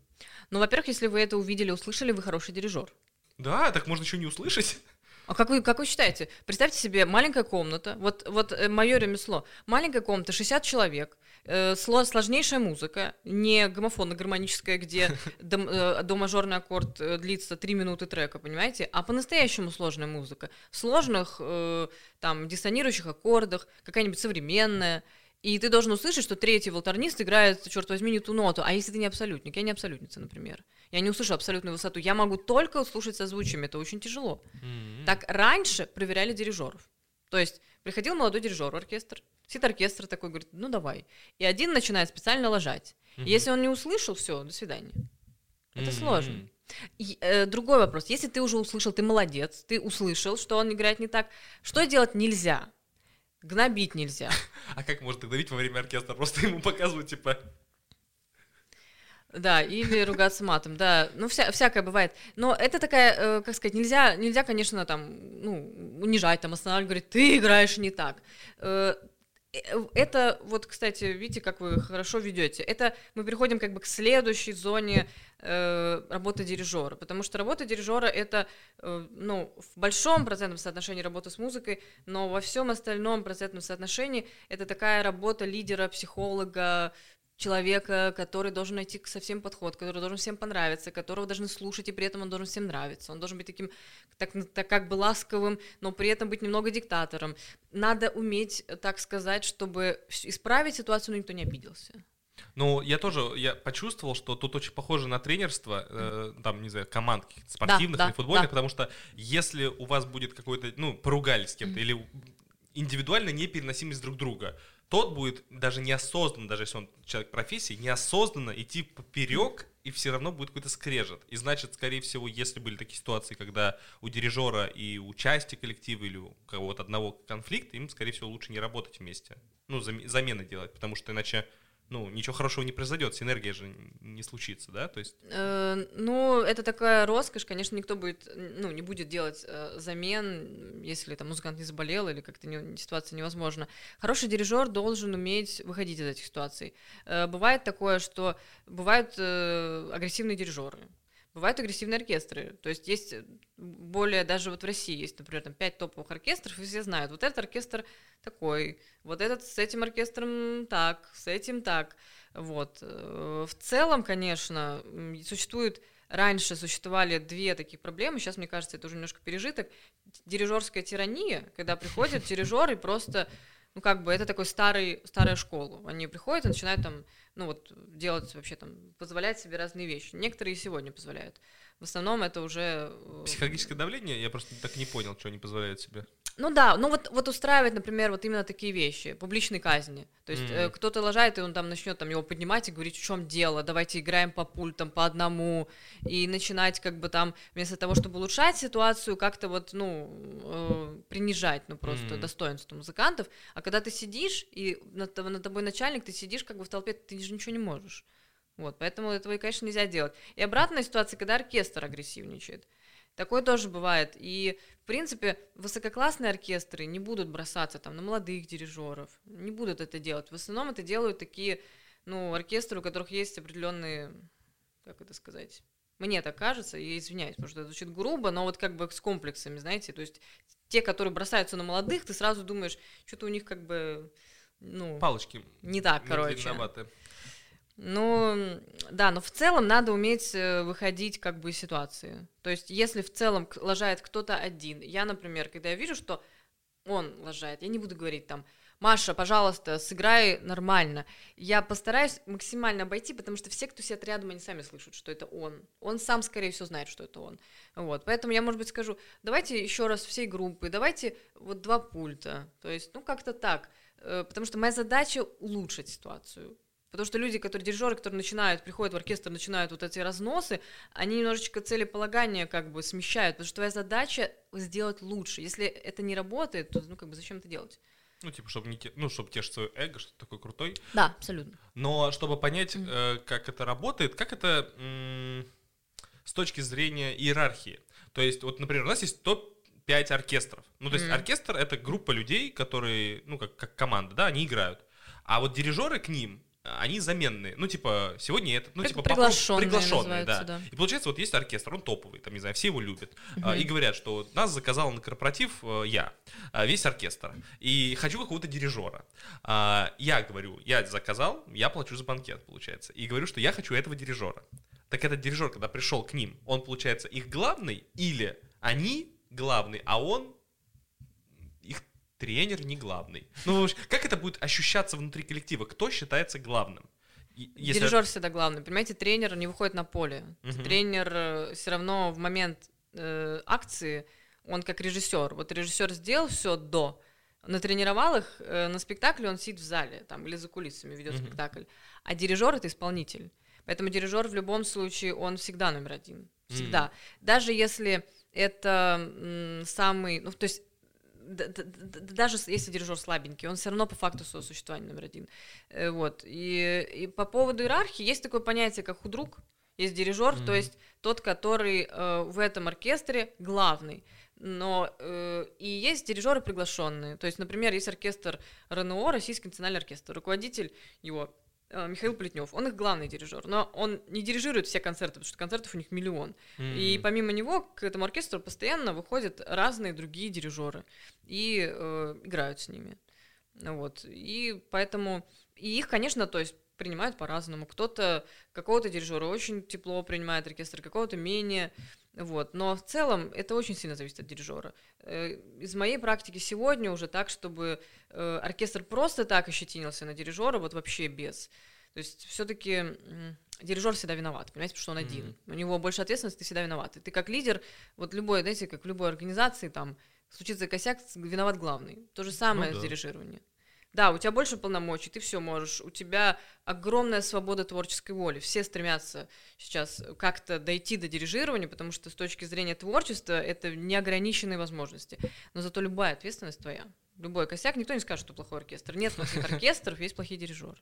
Ну, во-первых, если вы это увидели, услышали, вы хороший дирижер. Да, так можно еще не услышать. А как вы, как вы считаете? Представьте себе, маленькая комната, вот, вот э, мое ремесло, маленькая комната, 60 человек, э, сложнейшая музыка, не гомофонно-гармоническая, где до, э, до мажорный аккорд э, длится 3 минуты трека, понимаете? А по-настоящему сложная музыка. В сложных, э, там, диссонирующих аккордах, какая-нибудь современная, и ты должен услышать, что третий волторнист играет, черт возьми, не ту ноту. А если ты не абсолютник? Я не абсолютница, например. Я не услышу абсолютную высоту. Я могу только услышать созвучиями. Это очень тяжело. Mm-hmm. Так раньше проверяли дирижеров. То есть приходил молодой дирижер в оркестр, сидит оркестр такой, говорит, ну давай. И один начинает специально ложать. Mm-hmm. Если он не услышал, все, до свидания. Это mm-hmm. сложно. И, э, другой вопрос. Если ты уже услышал, ты молодец, ты услышал, что он играет не так, что делать нельзя? Гнобить нельзя. А как можно гнобить во время оркестра? Просто ему показывают, типа... Да, или ругаться матом, да, ну вся, всякое бывает. Но это такая, э, как сказать, нельзя, нельзя, конечно, там, ну, унижать, там, останавливать, говорить, ты играешь не так. Э, это вот, кстати, видите, как вы хорошо ведете. Это мы переходим как бы к следующей зоне э, работы дирижера, потому что работа дирижера это, э, ну, в большом процентном соотношении работа с музыкой, но во всем остальном процентном соотношении это такая работа лидера, психолога, человека, который должен найти совсем подход, который должен всем понравиться, которого должны слушать, и при этом он должен всем нравиться. Он должен быть таким, так, так как бы ласковым, но при этом быть немного диктатором. Надо уметь, так сказать, чтобы исправить ситуацию, но никто не обиделся. Ну, я тоже, я почувствовал, что тут очень похоже на тренерство, э, там, не знаю, команд спортивных да, или футбольных, да. потому что если у вас будет какой-то, ну, поругались с кем-то, mm-hmm. или индивидуально непереносимость друг друга, тот будет даже неосознанно, даже если он человек профессии, неосознанно идти поперек, и все равно будет какой-то скрежет. И значит, скорее всего, если были такие ситуации, когда у дирижера и у части коллектива или у кого-то одного конфликт, им, скорее всего, лучше не работать вместе. Ну, замены делать, потому что иначе ну, ничего хорошего не произойдет, синергия же не случится, да, то есть... Э, ну, это такая роскошь, конечно, никто будет, ну, не будет делать э, замен, если там музыкант не заболел или как-то не, ситуация невозможна. Хороший дирижер должен уметь выходить из этих ситуаций. Э, бывает такое, что бывают э, агрессивные дирижеры, бывают агрессивные оркестры. То есть есть более, даже вот в России есть, например, там пять топовых оркестров, и все знают, вот этот оркестр такой, вот этот с этим оркестром так, с этим так. Вот. Э, в целом, конечно, существует раньше существовали две таких проблемы, сейчас, мне кажется, это уже немножко пережиток. Дирижерская тирания, когда приходят дирижеры просто, ну, как бы, это такой старый, старая школа. Они приходят и начинают там, ну, вот, делать вообще там, позволять себе разные вещи. Некоторые сегодня позволяют. В основном это уже... Э, Психологическое давление? Я просто так не понял, что они позволяют себе. Ну да, ну вот, вот устраивать, например, вот именно такие вещи, публичные казни. То есть mm-hmm. э, кто-то лажает, и он там начнет там его поднимать и говорить, в чем дело, давайте играем по пультам, по одному, и начинать как бы там, вместо того, чтобы улучшать ситуацию, как-то вот, ну, э, принижать, ну, просто mm-hmm. достоинство музыкантов. А когда ты сидишь, и над, над тобой начальник, ты сидишь как бы в толпе, ты же ничего не можешь. Вот, поэтому этого, конечно, нельзя делать. И обратная ситуация, когда оркестр агрессивничает. Такое тоже бывает. И, в принципе, высококлассные оркестры не будут бросаться там на молодых дирижеров, не будут это делать. В основном это делают такие, ну, оркестры, у которых есть определенные, как это сказать, мне так кажется, я извиняюсь, потому что это звучит грубо, но вот как бы с комплексами, знаете, то есть те, которые бросаются на молодых, ты сразу думаешь, что-то у них как бы, ну... Палочки. Не так, короче. Ну, да, но в целом надо уметь э, выходить как бы из ситуации. То есть, если в целом лажает кто-то один, я, например, когда я вижу, что он лажает, я не буду говорить там, Маша, пожалуйста, сыграй нормально. Я постараюсь максимально обойти, потому что все, кто сидят рядом, они сами слышат, что это он. Он сам, скорее всего, знает, что это он. Вот, поэтому я, может быть, скажу, давайте еще раз всей группы, давайте вот два пульта. То есть, ну, как-то так. Э, потому что моя задача улучшить ситуацию. Потому что люди, которые дирижеры, которые начинают, приходят в оркестр, начинают вот эти разносы, они немножечко целеполагание как бы смещают, потому что твоя задача сделать лучше. Если это не работает, то ну как бы зачем это делать? Ну, типа, чтобы не те, ну, чтобы тешить свое эго, что ты такой крутой. Да, абсолютно. Но чтобы понять, mm-hmm. э, как это работает, как это м- с точки зрения иерархии. То есть, вот, например, у нас есть топ-5 оркестров. Ну, то есть, mm-hmm. оркестр — это группа людей, которые, ну, как, как команда, да, они играют. А вот дирижеры к ним они заменные. Ну, типа, сегодня этот, ну, типа, приглашенные, приглашенные да. да. И получается, вот есть оркестр, он топовый, там, не знаю, все его любят. Uh-huh. И говорят, что нас заказал на корпоратив э, я, а, весь оркестр. И хочу какого-то дирижера. А, я говорю, я заказал, я плачу за банкет, получается. И говорю, что я хочу этого дирижера. Так этот дирижер, когда пришел к ним, он, получается, их главный или они главный, а он тренер не главный. Ну, как это будет ощущаться внутри коллектива? Кто считается главным? Если... Дирижер всегда главный. Понимаете, тренер не выходит на поле. Угу. Тренер э, все равно в момент э, акции, он как режиссер. Вот режиссер сделал все до, натренировал их, э, на спектакле он сидит в зале там, или за кулисами ведет угу. спектакль. А дирижер это исполнитель. Поэтому дирижер в любом случае, он всегда номер один. Всегда. Mm. Даже если это м, самый, ну, то есть даже если дирижер слабенький, он все равно по факту своего существования номер один. Э, вот. И, и по поводу иерархии есть такое понятие, как худрук, есть дирижер, mm-hmm. то есть тот, который э, в этом оркестре главный. Но э, и есть дирижеры приглашенные. То есть, например, есть оркестр РНО, Российский национальный оркестр. Руководитель его Михаил Плетнев, он их главный дирижер, но он не дирижирует все концерты, потому что концертов у них миллион. Mm-hmm. И помимо него к этому оркестру постоянно выходят разные другие дирижеры и э, играют с ними. Вот. И поэтому и их, конечно, то есть принимают по-разному. Кто-то какого-то дирижера очень тепло принимает оркестр, какого-то менее. Вот. Но в целом это очень сильно зависит от дирижера. Э, из моей практики сегодня уже так, чтобы э, оркестр просто так ощетинился на дирижера, вот вообще без. То есть все-таки дирижер всегда виноват, понимаете, потому что он один. Mm-hmm. У него больше ответственности, ты всегда виноват. И ты как лидер, вот любой, знаете, как в любой организации, там, случится косяк, виноват главный. То же самое ну, да. с дирижированием. Да, у тебя больше полномочий, ты все можешь. У тебя огромная свобода творческой воли. Все стремятся сейчас как-то дойти до дирижирования, потому что с точки зрения творчества это неограниченные возможности. Но зато любая ответственность твоя. Любой косяк, никто не скажет, что плохой оркестр. Нет плохих оркестров, есть плохие дирижеры.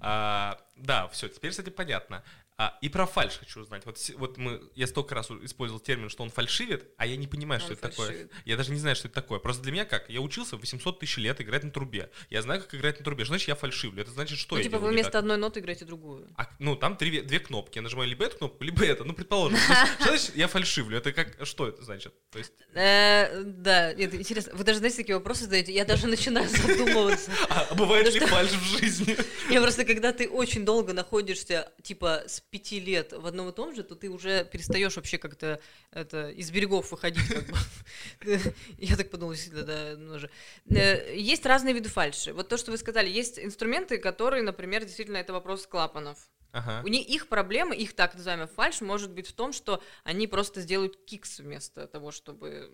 А, да, все, теперь, кстати, понятно. А, и про фальш хочу узнать. Вот, вот мы, я столько раз использовал термин, что он фальшивит, а я не понимаю, он что это такое. Я даже не знаю, что это такое. Просто для меня как? Я учился 800 тысяч лет играть на трубе. Я знаю, как играть на трубе. Значит я фальшивлю? Это значит, что ну, я типа вы вместо одной ноты играете другую. А, ну, там три, две кнопки. Я нажимаю либо эту кнопку, либо это. Ну, предположим. Что значит я фальшивлю? Это как, что это значит? То есть... Э, да, это интересно. Вы даже, знаете, такие вопросы задаете? Я даже начинаю задумываться. А бывает ли фальш в жизни? Я просто, когда ты очень долго находишься, типа, с пяти лет в одном и том же, то ты уже перестаешь вообще как-то это, из берегов выходить. Я так подумала, да, ну же. Э, есть разные виды фальши. Вот то, что вы сказали, есть инструменты, которые, например, действительно, это вопрос клапанов. Ага. У них их проблема, их так называемая фальш, может быть в том, что они просто сделают кикс вместо того, чтобы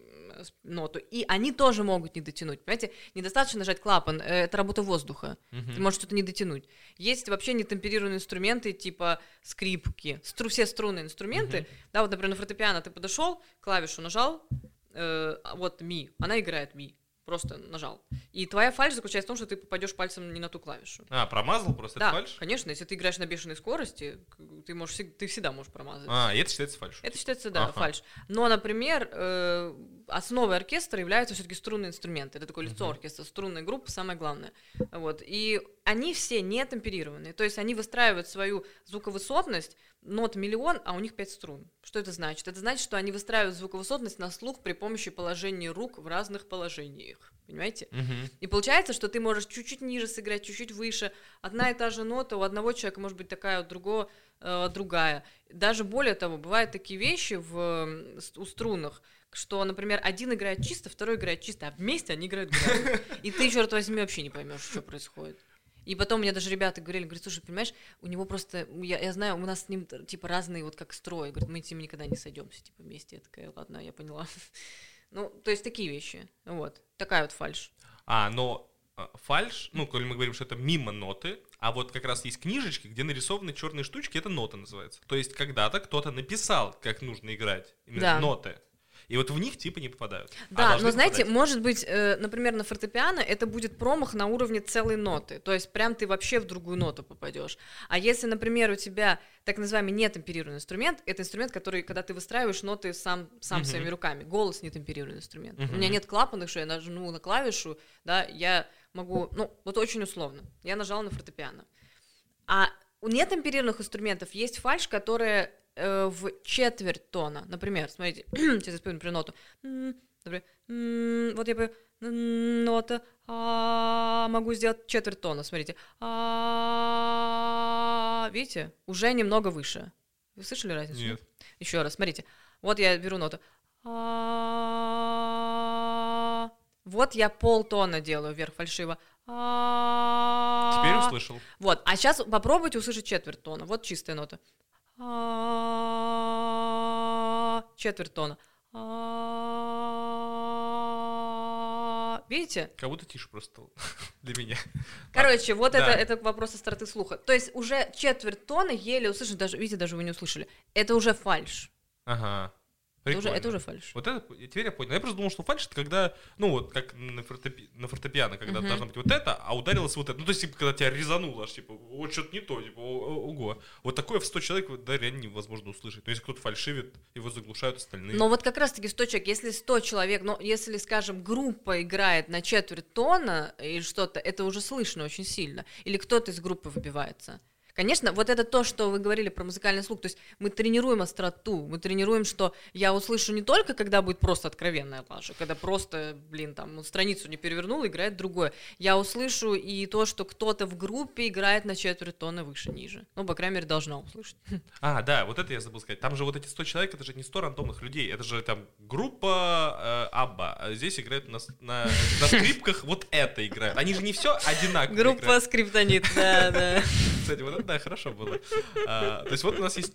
ноту. И они тоже могут не дотянуть. Понимаете, недостаточно нажать клапан, э, это работа воздуха. Угу. Ты можешь что-то не дотянуть. Есть вообще нетемперированные инструменты, типа скрипки, стру, все струнные инструменты. Угу. Да, вот, например, на фортепиано ты подошел, клавишу нажал, э, вот ми, она играет ми просто нажал. И твоя фальш заключается в том, что ты попадешь пальцем не на ту клавишу. А, промазал просто да, фальш? конечно, если ты играешь на бешеной скорости, ты, можешь, ты всегда можешь промазать. А, и это считается фальш? Это считается, да, ага. фальш. Но, например, э, основой оркестра являются все-таки струнные инструменты. Это такое лицо uh-huh. оркестра, струнная группа, самое главное. Вот. И они все не темперированные. То есть они выстраивают свою звуковысотность, нот миллион, а у них пять струн. Что это значит? Это значит, что они выстраивают звуковысотность на слух при помощи положения рук в разных положениях. Понимаете? Uh-huh. И получается, что ты можешь чуть-чуть ниже сыграть, чуть-чуть выше. Одна и та же нота у одного человека может быть такая, у другого э, другая. Даже более того, бывают такие вещи в, у струнах, что, например, один играет чисто, второй играет чисто, а вместе они играют грязно. И ты, черт возьми, вообще не поймешь, что происходит. И потом мне даже ребята говорили, говорят, слушай, понимаешь, у него просто, я, я знаю, у нас с ним, типа, разные вот как строй. Говорит, мы с ним никогда не сойдемся, типа, вместе. Я такая, ладно, я поняла. Ну, то есть такие вещи. Вот. Такая вот фальш. А, но а, фальш, ну, коли мы говорим, что это мимо ноты, а вот как раз есть книжечки, где нарисованы черные штучки, это нота называется. То есть когда-то кто-то написал, как нужно играть, именно да. ноты. И вот в них типа не попадают. А да, а но знаете, попадать. может быть, э, например, на фортепиано это будет промах на уровне целой ноты. То есть прям ты вообще в другую ноту попадешь. А если, например, у тебя так называемый нетемперированный инструмент, это инструмент, который, когда ты выстраиваешь ноты сам, сам uh-huh. своими руками. Голос нетемперированный инструмент. Uh-huh. У меня нет клапанных, что я нажму на клавишу, да, я могу, ну, вот очень условно. Я нажала на фортепиано. А у нетемперированных инструментов есть фальш, которая э, в четверть тона. Например, смотрите, сейчас я спою, например, ноту. Например, вот я пою нота, а, могу сделать четверть тона, смотрите. А, видите, уже немного выше. Вы слышали разницу? Нет. Еще раз, смотрите. Вот я беру ноту. А, вот я полтона делаю вверх фальшиво. Теперь услышал. Вот, а сейчас попробуйте услышать четверть тона. Вот чистая нота. Четверть тона. Видите? Как будто тише просто для меня. Короче, вот это, это вопрос остроты слуха. То есть уже четверть тона еле услышать, даже, видите, даже вы не услышали. Это уже фальш. Ага. Это уже, это уже фальш. Вот это, теперь я понял. Я просто думал, что фальш это когда, ну вот, как на, фортепи, на фортепиано, когда uh-huh. должно быть вот это, а ударилось вот это. Ну, то есть, типа, когда тебя резануло, аж, типа, вот что-то не то, типа, ого. Вот такое в 100 человек, да, реально невозможно услышать. Но если кто-то фальшивит, его заглушают остальные. Но вот как раз-таки 100 человек, если 100 человек, но если, скажем, группа играет на четверть тона или что-то, это уже слышно очень сильно. Или кто-то из группы выбивается. Конечно, вот это то, что вы говорили про музыкальный слух, то есть мы тренируем остроту, мы тренируем, что я услышу не только, когда будет просто откровенная лажа, когда просто, блин, там, страницу не перевернул, играет другое. Я услышу и то, что кто-то в группе играет на четверть тона выше, ниже. Ну, по крайней мере, должна услышать. А, да, вот это я забыл сказать. Там же вот эти 100 человек, это же не 100 рандомных людей, это же там группа э, Абба. А здесь играют на, на, на скрипках вот это играют. Они же не все одинаково Группа играют. скриптонит, да, да. Кстати, вот да, хорошо было. А, то есть вот у нас есть...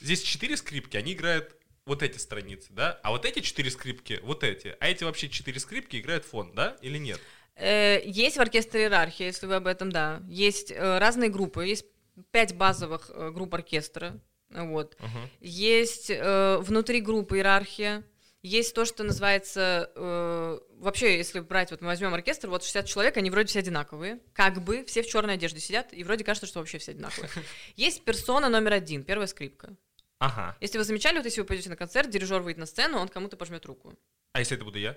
Здесь четыре скрипки, они играют вот эти страницы, да? А вот эти четыре скрипки, вот эти. А эти вообще четыре скрипки играют фон, да? Или нет? Э, есть в оркестре иерархия, если вы об этом, да. Есть э, разные группы, есть пять базовых э, групп оркестра, вот. Uh-huh. Есть внутри группы иерархия, есть то, что называется, э, вообще, если брать, вот мы возьмем оркестр, вот 60 человек, они вроде все одинаковые, как бы все в черной одежде сидят, и вроде кажется, что вообще все одинаковые. Есть персона номер один, первая скрипка. Ага. Если вы замечали, вот если вы пойдете на концерт, дирижер выйдет на сцену, он кому-то пожмет руку. А если это буду я?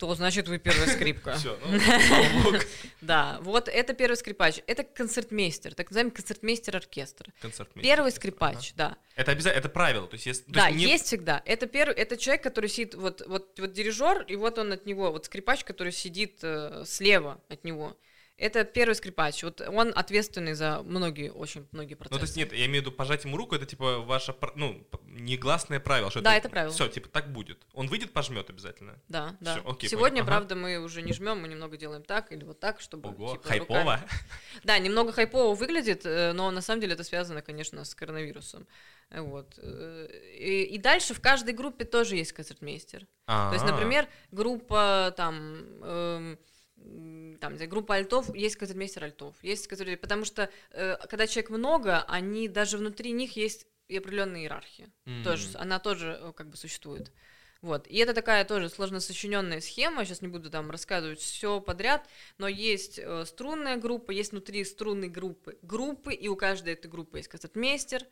То значит вы первая скрипка. Все, ну, Да, вот это первый скрипач. Это концертмейстер, так называемый концертмейстер оркестра. Концертмейстер. Первый скрипач, да. Это обязательно, это правило, то есть. Да, есть всегда. Это первый, это человек, который сидит, вот, вот, вот дирижер, и вот он от него, вот скрипач, который сидит э, слева от него. Это первый скрипач. Вот он ответственный за многие, очень многие процессы. Ну, то есть нет, я имею в виду пожать ему руку, это типа ваше, ну, негласное правило. Что да, это, это правило. Все, типа так будет. Он выйдет, пожмет обязательно. Да, да. Все, окей, Сегодня, понял. правда, ага. мы уже не жмем, мы немного делаем так или вот так, чтобы... Ого, типа, хайпово. Руками. Да, немного хайпово выглядит, э, но на самом деле это связано, конечно, с коронавирусом. Вот. Э, и, и дальше в каждой группе тоже есть концертмейстер. А-а-а. То есть, например, группа там... Эм, там, группа альтов, есть концертмейстер альтов, есть которые, потому что э, когда человек много, они даже внутри них есть и определенная иерархия, mm-hmm. тоже, она тоже э, как бы существует. Вот. И это такая тоже сложно сочиненная схема. Сейчас не буду там рассказывать все подряд, но есть э, струнная группа, есть внутри струнной группы группы, и у каждой этой группы есть концертмейстер.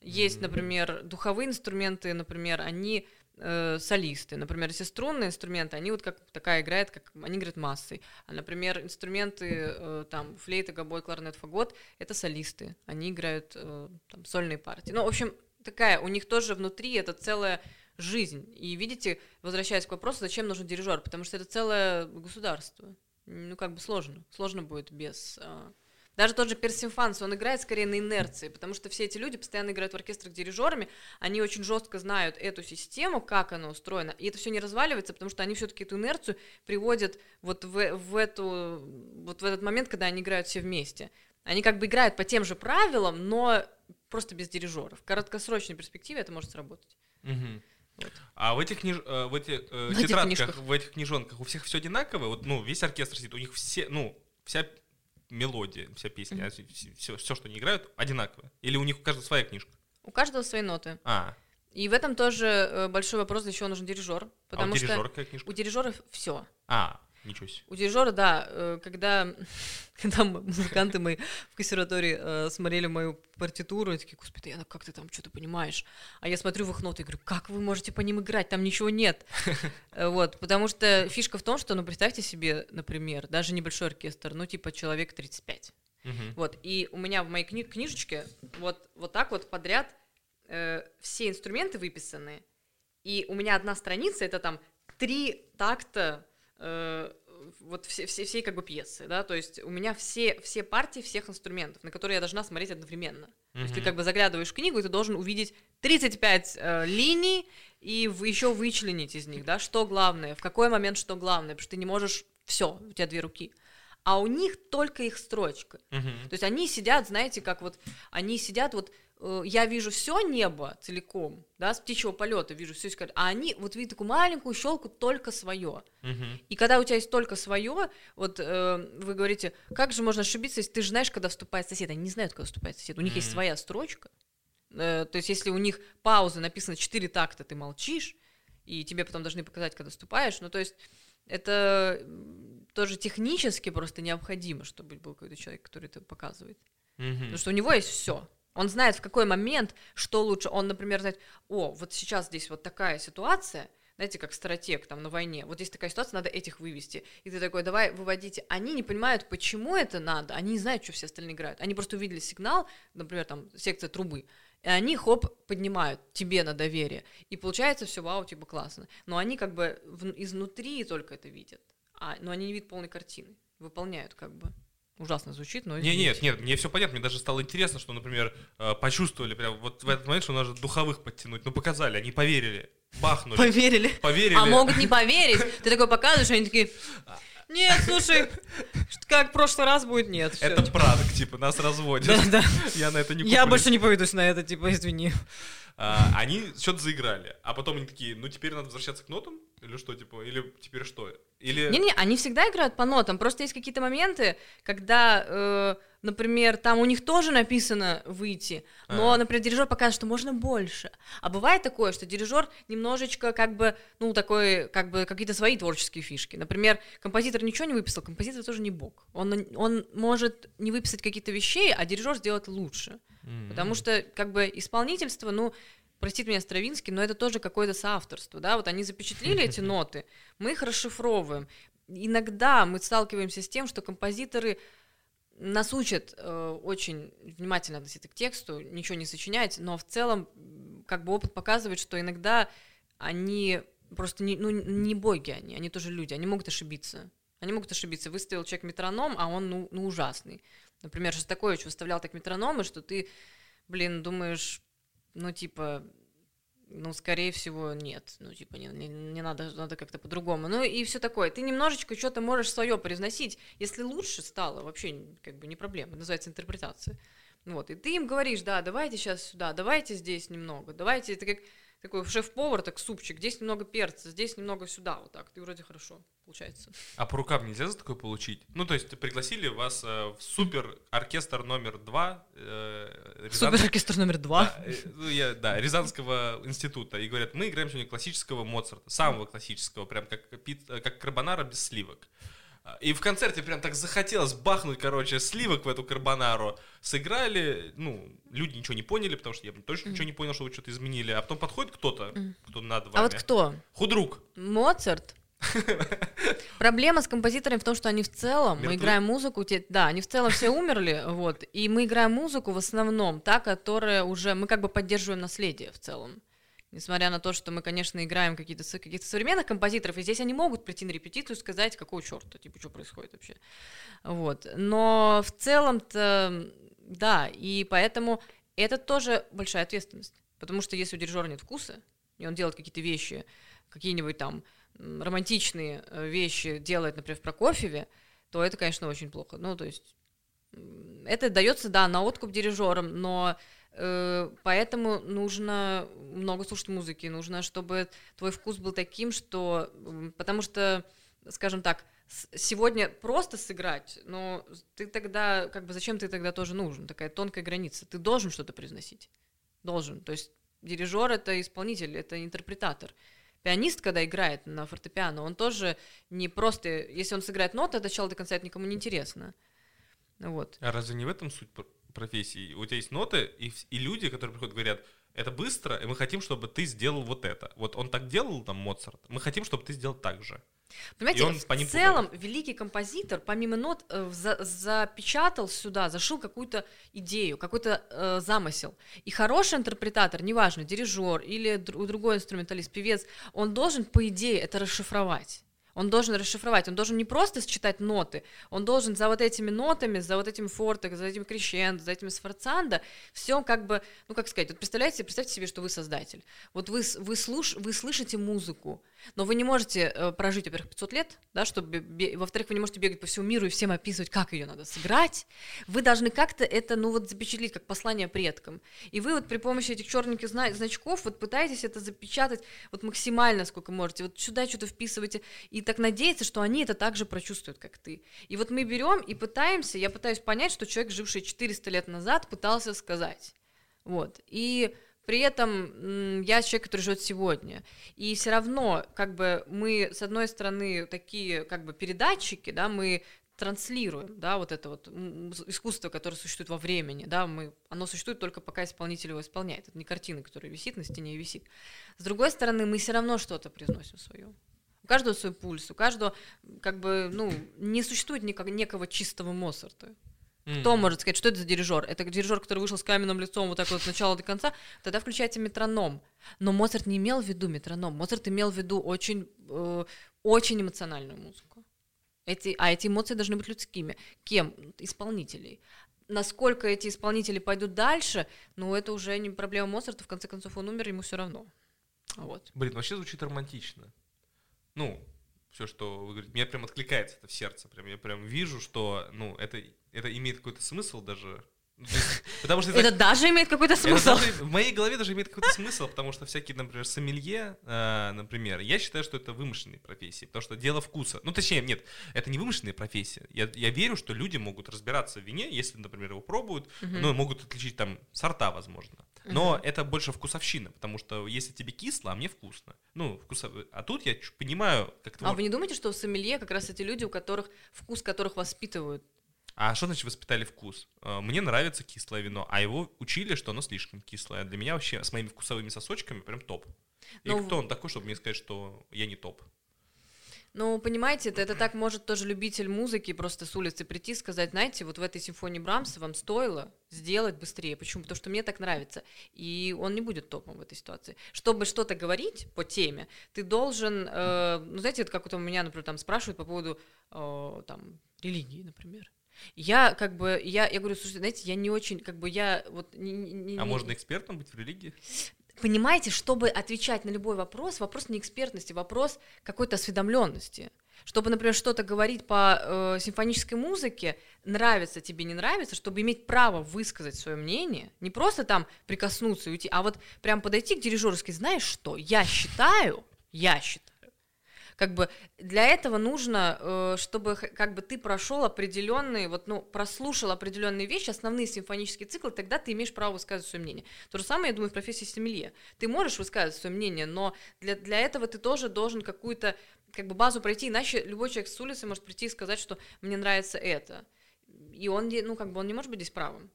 Есть, например, духовые инструменты, например, они э, солисты. Например, если струнные инструменты, они вот как такая играют, как они играют массой. А, например, инструменты э, там флейта, гобой, кларнет, фагот — это солисты. Они играют э, там сольные партии. Ну, в общем, такая, у них тоже внутри это целая жизнь. И видите, возвращаясь к вопросу, зачем нужен дирижер? Потому что это целое государство. Ну, как бы сложно. Сложно будет без... Э, Даже тот же Персимфанс, он играет скорее на инерции, потому что все эти люди постоянно играют в оркестрах дирижерами, они очень жестко знают эту систему, как она устроена, и это все не разваливается, потому что они все-таки эту инерцию приводят вот в, в, эту, вот в этот момент, когда они играют все вместе. Они как бы играют по тем же правилам, но просто без дирижеров. В краткосрочной перспективе это может сработать. Угу. Вот. А в этих, книж... Э, в этих э, тетрадках, в этих книжонках у всех все одинаково? Вот, ну, весь оркестр сидит, у них все, ну, вся мелодия, вся песня, mm-hmm. все, все, что они играют, одинаково? Или у них у каждого своя книжка? У каждого свои ноты. А. И в этом тоже э, большой вопрос, для чего нужен дирижер. Потому а у дирижера какая книжка? У дирижера все. А, Ничего себе. У дирижера, да, э, когда, когда музыканты мои в консерватории э, смотрели мою партитуру, и такие, господи, Яна, как ты там что-то понимаешь? А я смотрю в их ноты и говорю, как вы можете по ним играть, там ничего нет. Э, вот, потому что фишка в том, что, ну, представьте себе, например, даже небольшой оркестр, ну, типа человек 35. Вот, и у меня в моей кни- книжечке вот, вот так вот подряд э, все инструменты выписаны, и у меня одна страница, это там три такта э, вот все, все, всей как бы пьесы, да, то есть у меня все, все партии всех инструментов, на которые я должна смотреть одновременно. Mm-hmm. То есть ты как бы заглядываешь в книгу, и ты должен увидеть 35 э, линий и в, еще вычленить из них, да, что главное, в какой момент что главное, потому что ты не можешь все, у тебя две руки. А у них только их строчка. Mm-hmm. То есть они сидят, знаете, как вот, они сидят вот я вижу все небо целиком, да, с птичьего полета вижу все, а они вот видят такую маленькую щелку только свое. Uh-huh. И когда у тебя есть только свое, вот э, вы говорите, как же можно ошибиться, если ты же знаешь, когда вступает сосед, они не знают, когда вступает сосед, у них uh-huh. есть своя строчка, э, то есть если у них пауза написано 4 такта, ты молчишь, и тебе потом должны показать, когда вступаешь, ну то есть это тоже технически просто необходимо, чтобы был какой-то человек, который это показывает. Uh-huh. Потому что у него есть все. Он знает, в какой момент, что лучше. Он, например, знает, о, вот сейчас здесь вот такая ситуация, знаете, как стратег там на войне, вот здесь такая ситуация, надо этих вывести. И ты такой, давай, выводите. Они не понимают, почему это надо, они не знают, что все остальные играют. Они просто увидели сигнал, например, там, секция трубы, и они, хоп, поднимают тебе на доверие. И получается все, вау, типа классно. Но они как бы в, изнутри только это видят. А, но они не видят полной картины. Выполняют как бы. Ужасно звучит, но... Не, нет, нет, мне все понятно, мне даже стало интересно, что, например, э, почувствовали прям вот в этот момент, что надо духовых подтянуть, ну показали, они поверили, бахнули. Поверили? Поверили. А могут не поверить, ты такой показываешь, они такие... Нет, слушай, как в прошлый раз будет, нет. Всё, это типа. пранк, типа, нас разводят. Да, да. Я на это не куплю. Я больше не поведусь на это, типа, извини. А, они что-то заиграли, а потом они такие, ну теперь надо возвращаться к нотам, или что, типа, или теперь что? Или... Не-не, они всегда играют по нотам. Просто есть какие-то моменты, когда, э, например, там у них тоже написано выйти, но, а. например, дирижер показывает, что можно больше. А бывает такое, что дирижер немножечко как бы, ну, такой, как бы какие-то свои творческие фишки. Например, композитор ничего не выписал, композитор тоже не бог. Он, он может не выписать какие-то вещи, а дирижер сделать лучше. Mm-hmm. Потому что, как бы, исполнительство, ну, простит меня Стравинский, но это тоже какое-то соавторство, да, вот они запечатлили эти ноты, мы их расшифровываем. Иногда мы сталкиваемся с тем, что композиторы нас учат э, очень внимательно относиться к тексту, ничего не сочинять, но в целом как бы опыт показывает, что иногда они просто не, ну, не боги они, они тоже люди, они могут ошибиться. Они могут ошибиться. Выставил человек метроном, а он ну, ну ужасный. Например, Шостакович выставлял так метрономы, что ты, блин, думаешь, ну, типа, ну, скорее всего, нет. Ну, типа, не, не, не надо, надо как-то по-другому. Ну, и все такое. Ты немножечко что-то можешь свое привносить. Если лучше стало, вообще, как бы, не проблема. называется интерпретация. Вот, и ты им говоришь, да, давайте сейчас сюда, давайте здесь немного, давайте, это как такой шеф-повар, так супчик, здесь немного перца, здесь немного сюда, вот так, ты вроде хорошо получается. А по рукам нельзя за такое получить? Ну, то есть пригласили вас э, в супер оркестр номер два. Э, Рязан... Супер оркестр номер два? Да, э, ну, я, да, Рязанского института. И говорят, мы играем сегодня классического Моцарта, самого классического, прям как, как карбонара без сливок. И в концерте прям так захотелось бахнуть, короче, сливок в эту карбонару. Сыграли, ну, люди ничего не поняли, потому что я точно ничего не понял, что вы что-то изменили. А потом подходит кто-то, кто над вами. А вот кто? Худрук. Моцарт? Проблема с композиторами в том, что они в целом, Мертвы? мы играем музыку, те, да, они в целом все умерли, вот, и мы играем музыку в основном, та, которая уже, мы как бы поддерживаем наследие в целом. Несмотря на то, что мы, конечно, играем какие-то каких-то современных композиторов, и здесь они могут прийти на репетицию и сказать, какого черта, типа, что происходит вообще. Вот. Но в целом-то, да, и поэтому это тоже большая ответственность. Потому что если у дирижера нет вкуса, и он делает какие-то вещи, какие-нибудь там романтичные э, вещи делает, например, в Прокофьеве, то это, конечно, очень плохо. Ну, то есть это дается, да, на откуп дирижерам, но э, поэтому нужно много слушать музыки, нужно, чтобы твой вкус был таким, что... Потому что, скажем так, сегодня просто сыграть, но ты тогда, как бы, зачем ты тогда тоже нужен? Такая тонкая граница. Ты должен что-то произносить. Должен. То есть дирижер — это исполнитель, это интерпретатор пианист, когда играет на фортепиано, он тоже не просто, если он сыграет ноты от начала до конца, это никому не интересно. Вот. А разве не в этом суть профессии? У тебя есть ноты, и, и люди, которые приходят, говорят, это быстро, и мы хотим, чтобы ты сделал вот это. Вот он так делал, там, Моцарт, мы хотим, чтобы ты сделал так же. Понимаете, он в по целом пугает. великий композитор, помимо нот, э, за, запечатал сюда, зашил какую-то идею, какой-то э, замысел. И хороший интерпретатор, неважно, дирижер или др- другой инструменталист, певец, он должен, по идее, это расшифровать. Он должен расшифровать, он должен не просто считать ноты, он должен за вот этими нотами, за вот этими фортами, за этим крещендо, за этими сфорцандо, все как бы, ну как сказать, вот представляете, представьте себе, что вы создатель. Вот вы, вы, слуш, вы слышите музыку, но вы не можете э, прожить, во-первых, 500 лет, да, чтобы, во-вторых, вы не можете бегать по всему миру и всем описывать, как ее надо сыграть. Вы должны как-то это, ну вот, запечатлеть, как послание предкам. И вы вот при помощи этих черненьких зна- значков вот пытаетесь это запечатать вот максимально, сколько можете. Вот сюда что-то вписываете и так надеяться, что они это так же прочувствуют, как ты. И вот мы берем и пытаемся, я пытаюсь понять, что человек, живший 400 лет назад, пытался сказать. Вот. И при этом я человек, который живет сегодня. И все равно, как бы мы, с одной стороны, такие как бы передатчики, да, мы транслируем, да, вот это вот искусство, которое существует во времени, да, мы, оно существует только пока исполнитель его исполняет. Это не картина, которая висит на стене и висит. С другой стороны, мы все равно что-то произносим свое. У каждого свой пульс, у каждого, как бы, ну, не существует никак, некого чистого Моцарта. Mm-hmm. Кто может сказать, что это за дирижер? Это дирижер, который вышел с каменным лицом вот так вот с начала до конца. Тогда включайте метроном. Но Моцарт не имел в виду метроном. Моцарт имел в виду очень, э, очень эмоциональную музыку. Эти, а эти эмоции должны быть людскими. Кем? Исполнителей. Насколько эти исполнители пойдут дальше, ну, это уже не проблема Моцарта. В конце концов, он умер, ему все равно. Вот. Блин, вообще звучит романтично. Ну, все, что вы говорите, мне прям откликается это в сердце. Прям, я прям вижу, что, ну, это это имеет какой-то смысл даже. Потому что это, даже имеет какой-то смысл. В моей голове даже имеет какой-то смысл, потому что всякие, например, сомелье, э, например, я считаю, что это вымышленные профессии, потому что дело вкуса. Ну, точнее, нет, это не вымышленные профессии. Я, я верю, что люди могут разбираться в вине, если, например, его пробуют, uh-huh. ну, могут отличить там сорта, возможно. Но uh-huh. это больше вкусовщина, потому что если тебе кисло, а мне вкусно. Ну, вкусов... А тут я понимаю, как А может... вы не думаете, что сомелье как раз эти люди, у которых вкус которых воспитывают? А что значит воспитали вкус? Э, мне нравится кислое вино, а его учили, что оно слишком кислое. Для меня вообще с моими вкусовыми сосочками прям топ. И ну, кто он такой, чтобы мне сказать, что я не топ? Ну, понимаете, это, это так может тоже любитель музыки просто с улицы прийти и сказать, знаете, вот в этой симфонии Брамса вам стоило сделать быстрее. Почему? Потому что мне так нравится. И он не будет топом в этой ситуации. Чтобы что-то говорить по теме, ты должен, э, ну, знаете, это как вот у меня, например, там спрашивают по поводу э, там, религии, например. Я как бы, я, я говорю, слушайте, знаете, я не очень, как бы я вот... Не, не, а не... можно экспертом быть в религии? Понимаете, чтобы отвечать на любой вопрос, вопрос не экспертности, вопрос какой-то осведомленности. Чтобы, например, что-то говорить по э, симфонической музыке, нравится тебе, не нравится, чтобы иметь право высказать свое мнение, не просто там прикоснуться и уйти, а вот прям подойти к сказать, знаешь что, я считаю, я считаю, как бы для этого нужно, э, чтобы как бы ты прошел определенные, вот, ну, прослушал определенные вещи, основные симфонические циклы, тогда ты имеешь право высказывать свое мнение. То же самое, я думаю, в профессии семье. Ты можешь высказывать свое мнение, но для, для этого ты тоже должен какую-то как бы базу пройти, иначе любой человек с улицы может прийти и сказать, что мне нравится это. И он, ну, как бы он не может быть здесь правым.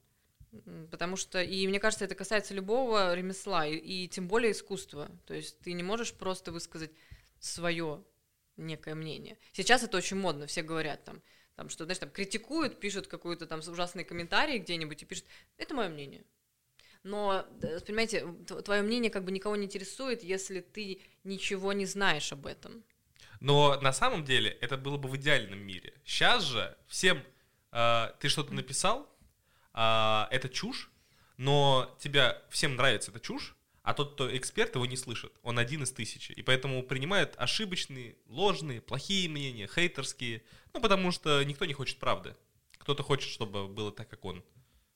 Потому что, и мне кажется, это касается любого ремесла, и, и тем более искусства. То есть ты не можешь просто высказать свое некое мнение. Сейчас это очень модно, все говорят там, там что, знаешь, там критикуют, пишут какую-то там ужасные комментарии где-нибудь и пишут, это мое мнение. Но, понимаете, твое мнение как бы никого не интересует, если ты ничего не знаешь об этом. Но на самом деле это было бы в идеальном мире. Сейчас же всем э, ты что-то написал, э, это чушь, но тебя всем нравится эта чушь, а тот, кто эксперт, его не слышит. Он один из тысячи. И поэтому принимает ошибочные, ложные, плохие мнения, хейтерские. Ну, потому что никто не хочет правды. Кто-то хочет, чтобы было так, как он.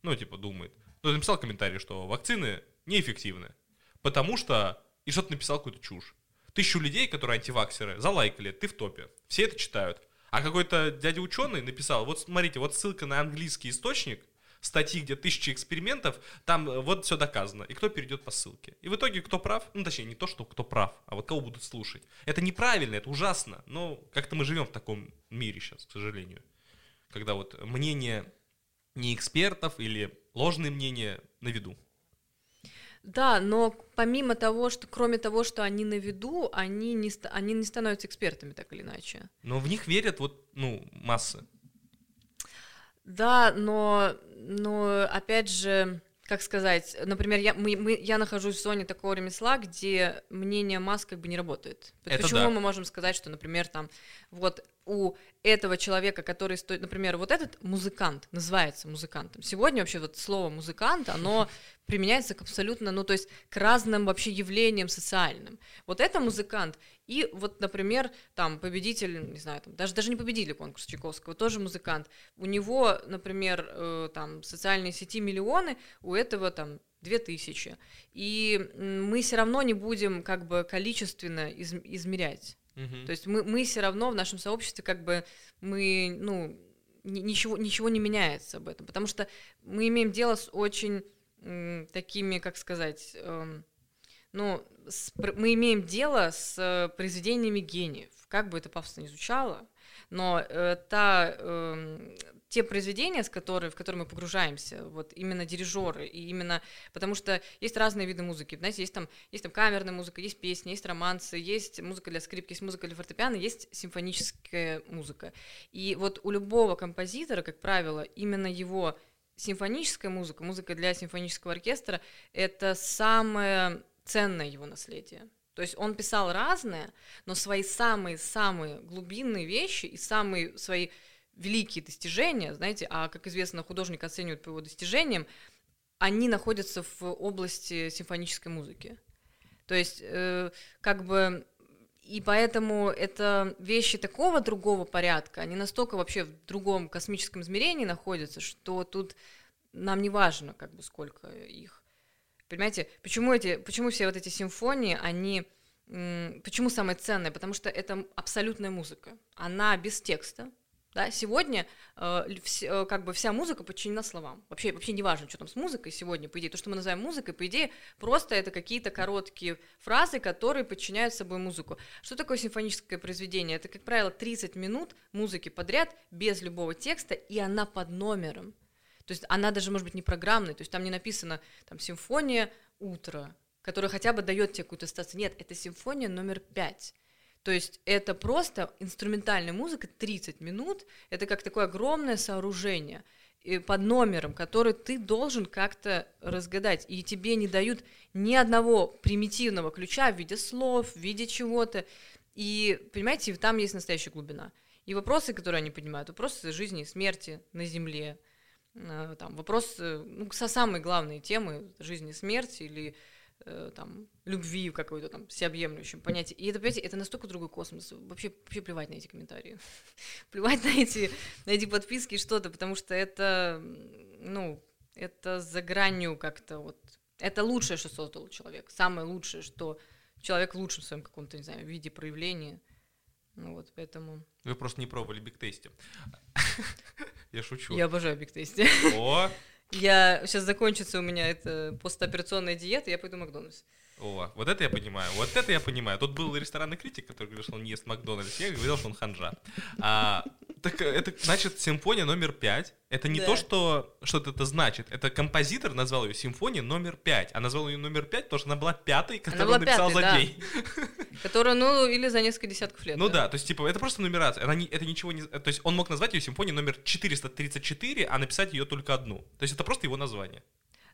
Ну, типа, думает. Кто-то написал комментарий, что вакцины неэффективны. Потому что... И что-то написал какую-то чушь. Тысячу людей, которые антиваксеры, залайкали, ты в топе. Все это читают. А какой-то дядя ученый написал, вот смотрите, вот ссылка на английский источник, статьи, где тысячи экспериментов, там э, вот все доказано. И кто перейдет по ссылке. И в итоге кто прав, ну точнее не то, что кто прав, а вот кого будут слушать. Это неправильно, это ужасно, но как-то мы живем в таком мире сейчас, к сожалению. Когда вот мнение не экспертов или ложные мнения на виду. Да, но помимо того, что кроме того, что они на виду, они не, они не становятся экспертами так или иначе. Но в них верят вот, ну, массы. Да, но, но опять же, как сказать, например, я, мы, мы, я нахожусь в зоне такого ремесла, где мнение масс как бы не работает. Это Почему да. мы можем сказать, что, например, там, вот у этого человека, который стоит, например, вот этот музыкант называется музыкантом. Сегодня вообще вот слово музыкант, оно применяется к абсолютно, ну то есть к разным вообще явлениям социальным. Вот это музыкант, и вот, например, там победитель, не знаю, там, даже, даже не победитель конкурса Чайковского, тоже музыкант. У него, например, э, там социальные сети миллионы, у этого там две тысячи. И мы все равно не будем как бы количественно из, измерять то есть мы, мы все равно в нашем сообществе как бы мы, ну, ничего, ничего не меняется об этом, потому что мы имеем дело с очень такими, как сказать, э, ну, с, мы имеем дело с произведениями гениев, как бы это пафосно не звучало, но э, та, э, те произведения, с которыми, в которые мы погружаемся, вот именно дирижеры, и именно потому что есть разные виды музыки, знаете, есть там, есть там камерная музыка, есть песни, есть романсы, есть музыка для скрипки, есть музыка для фортепиано, есть симфоническая музыка. И вот у любого композитора, как правило, именно его симфоническая музыка, музыка для симфонического оркестра, это самое ценное его наследие. То есть он писал разное, но свои самые-самые глубинные вещи и самые свои великие достижения, знаете, а, как известно, художник оценивает по его достижениям, они находятся в области симфонической музыки. То есть, э, как бы, и поэтому это вещи такого другого порядка, они настолько вообще в другом космическом измерении находятся, что тут нам не важно, как бы, сколько их. Понимаете, почему, эти, почему все вот эти симфонии, они... Почему самое ценное? Потому что это абсолютная музыка. Она без текста, да, сегодня э, вс, э, как бы вся музыка подчинена словам. Вообще, вообще не важно, что там с музыкой сегодня, по идее. То, что мы называем музыкой, по идее, просто это какие-то короткие фразы, которые подчиняют собой музыку. Что такое симфоническое произведение? Это, как правило, 30 минут музыки подряд, без любого текста, и она под номером. То есть она даже может быть не программной, то есть там не написано там симфония утро, которая хотя бы дает тебе какую-то стацию. Нет, это симфония номер пять. То есть это просто инструментальная музыка, 30 минут, это как такое огромное сооружение под номером, который ты должен как-то разгадать, и тебе не дают ни одного примитивного ключа в виде слов, в виде чего-то, и, понимаете, там есть настоящая глубина. И вопросы, которые они поднимают, вопросы жизни и смерти на Земле, э, там, вопросы, ну, самые главные темы жизни и смерти или Э, там, любви какой-то там всеобъемлющем понятие. И это, понимаете, это настолько другой космос. Вообще, вообще плевать на эти комментарии. плевать на эти, на эти подписки и что-то, потому что это, ну, это за гранью как-то вот... Это лучшее, что создал человек. Самое лучшее, что человек в лучшем своем каком-то, не знаю, виде проявления. Ну вот, поэтому... Вы просто не пробовали Big Tasty. Я шучу. Я обожаю Big Tasty. О! Я сейчас закончится у меня эта постоперационная диета, я пойду в Макдональдс. О, вот это я понимаю, вот это я понимаю. Тут был ресторанный критик, который говорил, что он не ест Макдональдс. Я говорил, что он ханжа. А, так это значит симфония номер пять. Это не да. то, что что-то это значит. Это композитор назвал ее симфония номер пять. А назвал ее номер пять, потому что она была пятой, которую он написал пятой, за да. день. Которая, ну, или за несколько десятков лет. Ну да? да, то есть, типа, это просто нумерация. Она не, это ничего не... То есть, он мог назвать ее симфонией номер 434, а написать ее только одну. То есть, это просто его название.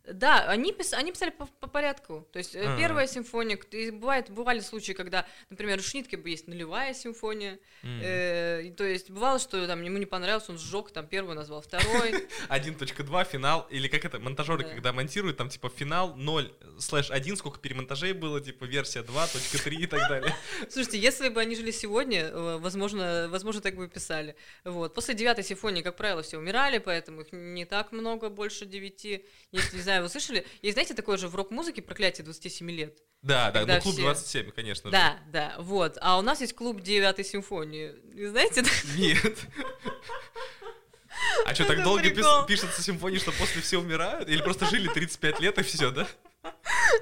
Да, они, пис... они писали по, по порядку. То есть А-а-а. первая симфония, бывает, бывали случаи, когда, например, у Шнитке есть нулевая симфония. Mm-hmm. Э, то есть бывало, что там ему не понравилось, он сжег, там первую назвал, второй. 1.2 финал, или как это, монтажеры, когда монтируют, там типа финал 0 слэш 1, сколько перемонтажей было, типа версия 2.3 и так далее. Слушайте, если бы они жили сегодня, э, возможно, возможно, так бы и писали. Вот. После девятой симфонии, как правило, все умирали, поэтому их не так много, больше девяти. Если, знаю, вы слышали? Есть, знаете, такое же в рок-музыке проклятие 27 лет. Да, да, ну клуб все... 27, конечно да, же. Да, да, вот. А у нас есть клуб 9 симфонии. Вы знаете? Нет. А что, так долго пишется симфонии, что после все умирают? Или просто жили 35 лет и все, да?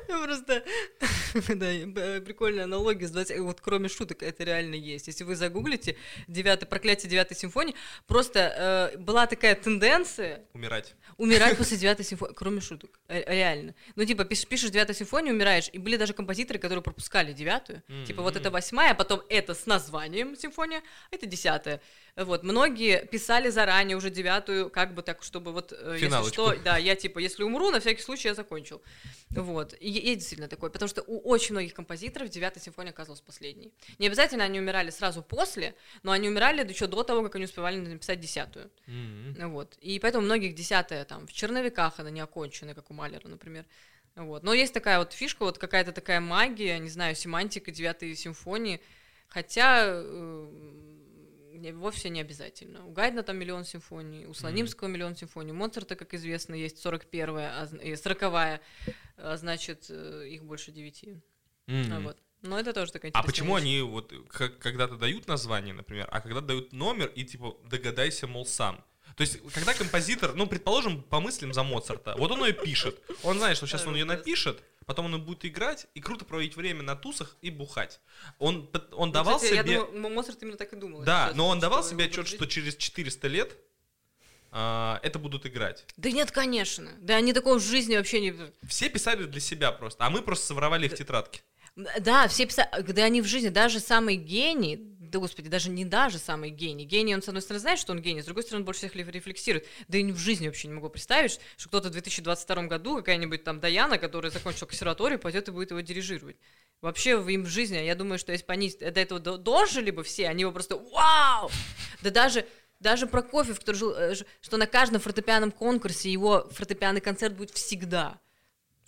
Просто, да, прикольная аналогия с 20... Вот кроме шуток, это реально есть. Если вы загуглите девятое, проклятие девятой симфонии, просто э, была такая тенденция... Умирать. Умирать после девятой симфонии, кроме шуток, э, реально. Ну, типа, пишешь, пишешь девятую симфонию, умираешь, и были даже композиторы, которые пропускали девятую. Mm-hmm. Типа, вот это восьмая, а потом это с названием симфония, а это десятая. Вот, многие писали заранее уже девятую, как бы так, чтобы вот, э, Финалочку. если что, да, я типа, если умру, на всякий случай я закончил. Вот, и, и действительно такое, потому что у очень многих композиторов девятая симфония оказалась последней. Не обязательно они умирали сразу после, но они умирали еще до того, как они успевали написать десятую. Mm-hmm. Вот, и поэтому многих десятая там в черновиках она не окончена, как у Малера, например. Вот. Но есть такая вот фишка, вот какая-то такая магия, не знаю, семантика девятой симфонии, хотя э, вовсе не обязательно. У Гайдна там миллион симфоний, у Слонимского mm-hmm. миллион симфоний, у Моцарта, как известно, есть 41-я, 40-я, а, значит, э, их больше 9. Mm-hmm. Вот. Но это тоже такая А почему вещь. они вот когда-то дают название, например, а когда дают номер и типа догадайся, мол, сам? То есть, когда композитор, ну, предположим, помыслим за Моцарта, вот он ее пишет, он знает, что сейчас он ее напишет, потом он будет играть и круто проводить время на тусах и бухать. Он, он ну, давал кстати, себе... Я думаю, Моцарт именно так и думал. Да, но он давал себе отчет, что через 400 лет а, это будут играть. Да нет, конечно. Да они такого в жизни вообще не... Все писали для себя просто, а мы просто своровали их тетрадки. Да, все писали, да они в жизни, даже самый гений, да господи, даже не даже самый гений. Гений, он, с одной стороны, знает, что он гений, с другой стороны, больше всех рефлексирует. Да и в жизни вообще не могу представить, что кто-то в 2022 году, какая-нибудь там Даяна, которая закончила консерваторию, пойдет и будет его дирижировать. Вообще им в жизни, я думаю, что если бы они до этого дожили бы все, они бы просто вау! Да даже даже Прокофьев, который жил, э, что на каждом фортепианном конкурсе его фортепианный концерт будет всегда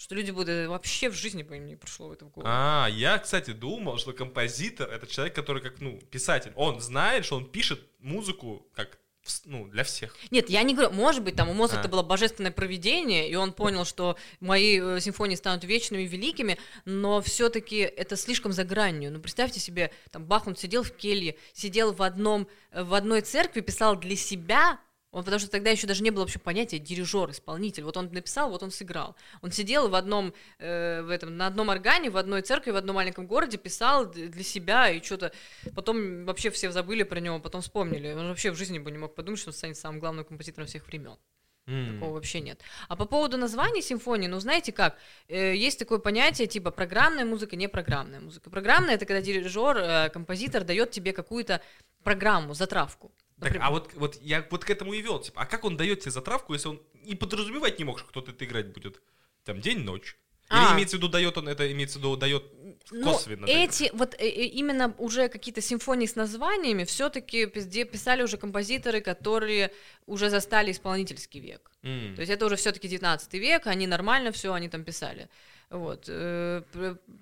что люди будут э, вообще в жизни бы им не пришло в это в голову. А, я, кстати, думал, что композитор это человек, который как, ну, писатель. Он знает, что он пишет музыку как ну, для всех. Нет, я не говорю, может быть, там у Моцарта а. было божественное проведение, и он понял, что мои э, симфонии станут вечными, великими, но все-таки это слишком за гранью. Ну, представьте себе, там Бах, он сидел в келье, сидел в, одном, э, в одной церкви, писал для себя он, потому что тогда еще даже не было вообще понятия дирижер, исполнитель. Вот он написал, вот он сыграл. Он сидел в одном, э, в этом, на одном органе, в одной церкви, в одном маленьком городе, писал для себя и что-то. Потом вообще все забыли про него, потом вспомнили. Он вообще в жизни бы не мог подумать, что он станет самым главным композитором всех времен. Mm. Такого вообще нет. А по поводу названия симфонии, ну знаете как, э, есть такое понятие типа программная музыка, не программная музыка. Программная это когда дирижер, э, композитор дает тебе какую-то программу, затравку. Так, а вот, вот я вот к этому и вел. Типа, а как он дает тебе затравку, если он и подразумевать не мог, что кто-то это играть будет? Там день-ночь. Или а. имеется в виду дает он это, имеется в виду дает ну, косвенно. Ну, эти, вот э, э, именно уже какие-то симфонии с названиями все-таки писали уже композиторы, которые уже застали исполнительский век. Mm. То есть это уже все-таки 19 век, они нормально все, они там писали. Вот. Э,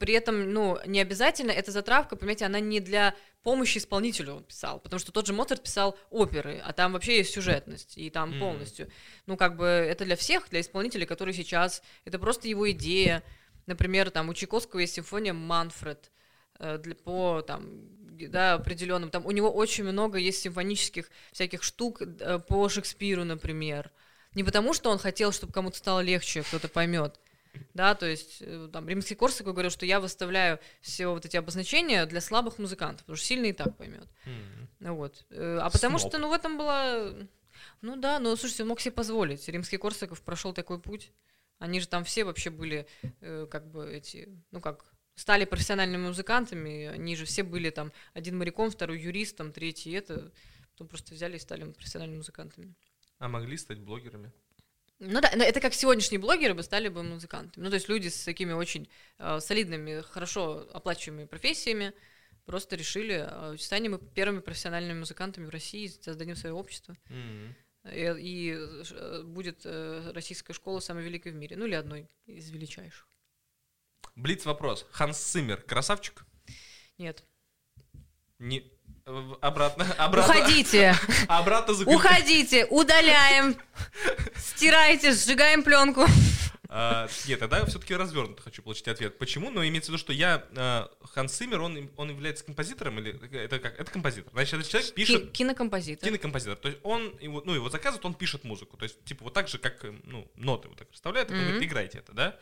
при этом, ну, не обязательно эта затравка, понимаете, она не для помощи исполнителю он писал, потому что тот же Моцарт писал оперы, а там вообще есть сюжетность, и там mm. полностью, ну, как бы это для всех, для исполнителей, которые сейчас, это просто его идея, например, там у Чайковского есть симфония «Манфред», э, для, по там да, определенным. Там у него очень много есть симфонических всяких штук э, по Шекспиру, например. Не потому, что он хотел, чтобы кому-то стало легче, кто-то поймет, да, то есть э, там римский Корсаков говорил, что я выставляю все вот эти обозначения для слабых музыкантов, потому что сильный и так поймет. Mm-hmm. Вот. Э, а потому Сноб. что, ну, в этом было... Ну да, но, слушайте, он мог себе позволить. Римский Корсаков прошел такой путь. Они же там все вообще были, э, как бы, эти, ну как, стали профессиональными музыкантами. Они же все были там, один моряком, второй юристом, третий это. Потом просто взяли и стали профессиональными музыкантами. А могли стать блогерами? Ну да, но это как сегодняшние блогеры бы стали бы музыкантами. Ну, то есть люди с такими очень э, солидными, хорошо оплачиваемыми профессиями просто решили, э, станем мы первыми профессиональными музыкантами в России, создадим свое общество. Mm-hmm. И, и э, будет э, российская школа самой великой в мире. Ну или одной из величайших. Блиц вопрос. Ханс Циммер красавчик? Нет. Не, Обратно, обратно. Уходите. Обратно за Уходите, удаляем, стирайте, сжигаем пленку. А, нет, тогда все-таки развернуто хочу получить ответ. Почему? Но имеется в виду, что я а, Ханс Симмер, он, он является композитором или это как? Это композитор. Значит, этот человек пишет. кинокомпозитор. Кинокомпозитор. То есть он его, ну его заказывает, он пишет музыку. То есть типа вот так же, как ну ноты вот так расставляет, mm-hmm. говорит, играйте это, да?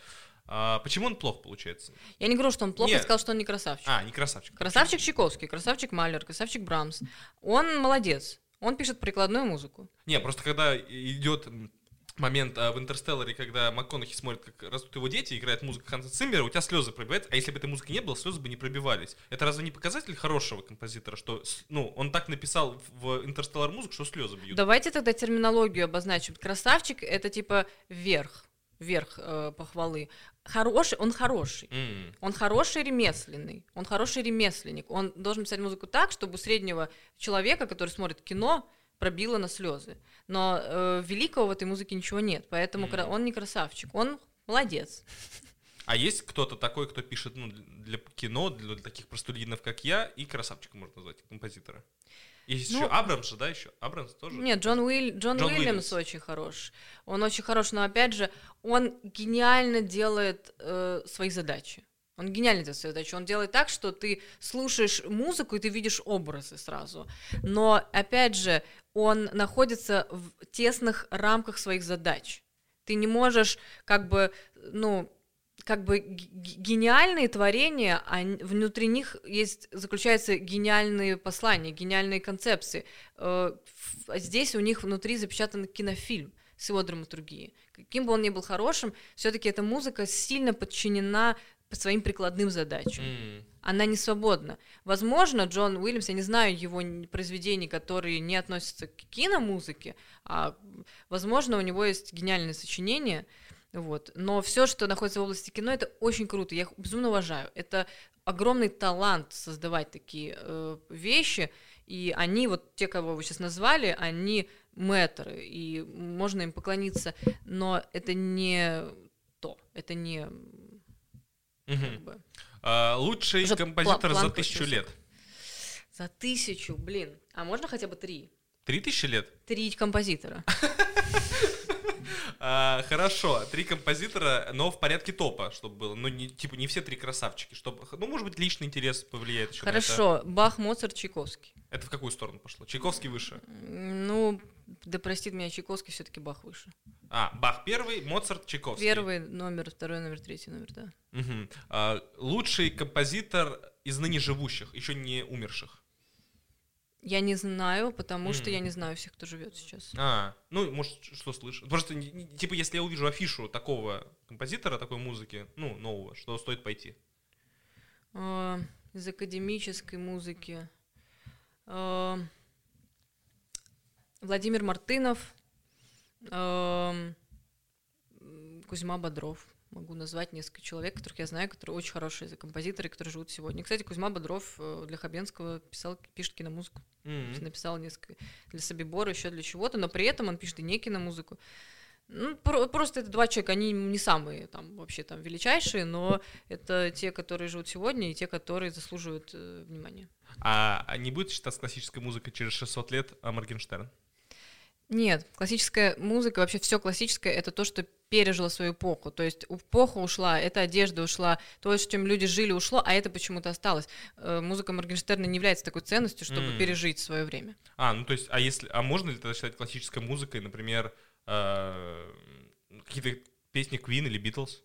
А, почему он плохо получается? Я не говорю, что он плохо, Нет. я сказал, что он не красавчик. А, не красавчик. Красавчик Чайковский, красавчик Малер, красавчик Брамс. Он молодец. Он пишет прикладную музыку. Не, просто когда идет момент а, в «Интерстелларе», когда МакКонахи смотрит, как растут его дети, играет музыка Ханса Циммера, у тебя слезы пробиваются, а если бы этой музыки не было, слезы бы не пробивались. Это разве не показатель хорошего композитора, что, ну, он так написал в «Интерстеллар» музыку, что слезы бьют? Давайте тогда терминологию обозначим. Красавчик — это типа верх верх э, похвалы. Хороший, он хороший. Mm. Он хороший ремесленный. Он хороший ремесленник. Он должен писать музыку так, чтобы у среднего человека, который смотрит кино, пробило на слезы. Но э, великого в этой музыке ничего нет. Поэтому mm. он не красавчик. Он молодец. А есть кто-то такой, кто пишет ну, для кино, для таких простолюдинов, как я, и красавчика можно назвать, композитора? Есть ну, еще Абрамс да, еще? Абрамс тоже? Нет, Джон, Уиль, Джон, Джон Уильямс, Уильямс очень хорош. Он очень хорош, но опять же, он гениально делает э, свои задачи. Он гениально делает свои задачи. Он делает так, что ты слушаешь музыку, и ты видишь образы сразу. Но, опять же, он находится в тесных рамках своих задач. Ты не можешь, как бы, ну, как бы гениальные творения, они, внутри них есть, заключаются гениальные послания, гениальные концепции. Э, здесь у них внутри запечатан кинофильм с его драматургией. Каким бы он ни был хорошим, все-таки эта музыка сильно подчинена по своим прикладным задачам. Mm. Она не свободна. Возможно, Джон Уильямс, я не знаю его произведений, которые не относятся к киномузыке, а возможно, у него есть гениальное сочинение, вот. Но все, что находится в области кино, это очень круто. Я их безумно уважаю. Это огромный талант создавать такие э, вещи. И они, вот те, кого вы сейчас назвали, они мэтры, и можно им поклониться, но это не то, это не... Угу. Как бы, а, лучший Уже композитор за тысячу лет. За тысячу, блин. А можно хотя бы три? Три тысячи лет? Три композитора. А, хорошо, три композитора, но в порядке топа, чтобы было. Ну, не, типа, не все три красавчики, чтобы, ну, может быть, личный интерес повлияет еще Хорошо, Бах, Моцарт, Чайковский. Это в какую сторону пошло? Чайковский выше? Ну, да простит меня, Чайковский все-таки Бах выше. А, Бах первый, Моцарт, Чайковский. Первый номер, второй номер, третий номер, да. Угу. А, лучший композитор из ныне живущих, еще не умерших. Я не знаю, потому mm. что я не знаю всех, кто живет сейчас. А, ну, может, что слышишь? Просто, типа, если я увижу афишу такого композитора, такой музыки, ну, нового, что стоит пойти? А, из академической музыки. А, Владимир Мартынов, а, Кузьма Бодров могу назвать несколько человек, которых я знаю, которые очень хорошие композиторы, которые живут сегодня. Кстати, Кузьма Бодров э, для Хабенского писал, пишет киномузыку. Mm-hmm. Написал несколько для Собибора, еще для чего-то, но при этом он пишет и не киномузыку. Ну, про- просто это два человека, они не самые там вообще там величайшие, но это те, которые живут сегодня, и те, которые заслуживают э, внимания. А, а не будет считаться классической музыкой через 600 лет а Моргенштерн? Нет, классическая музыка, вообще все классическое, это то, что пережило свою эпоху. То есть эпоха ушла, эта одежда ушла, то, с чем люди жили, ушло, а это почему-то осталось. Э, музыка Моргенштерна не является такой ценностью, чтобы mm. пережить свое время. А, ну то есть, а если, а можно ли тогда считать классической музыкой, например, э, какие-то песни Queen или Beatles?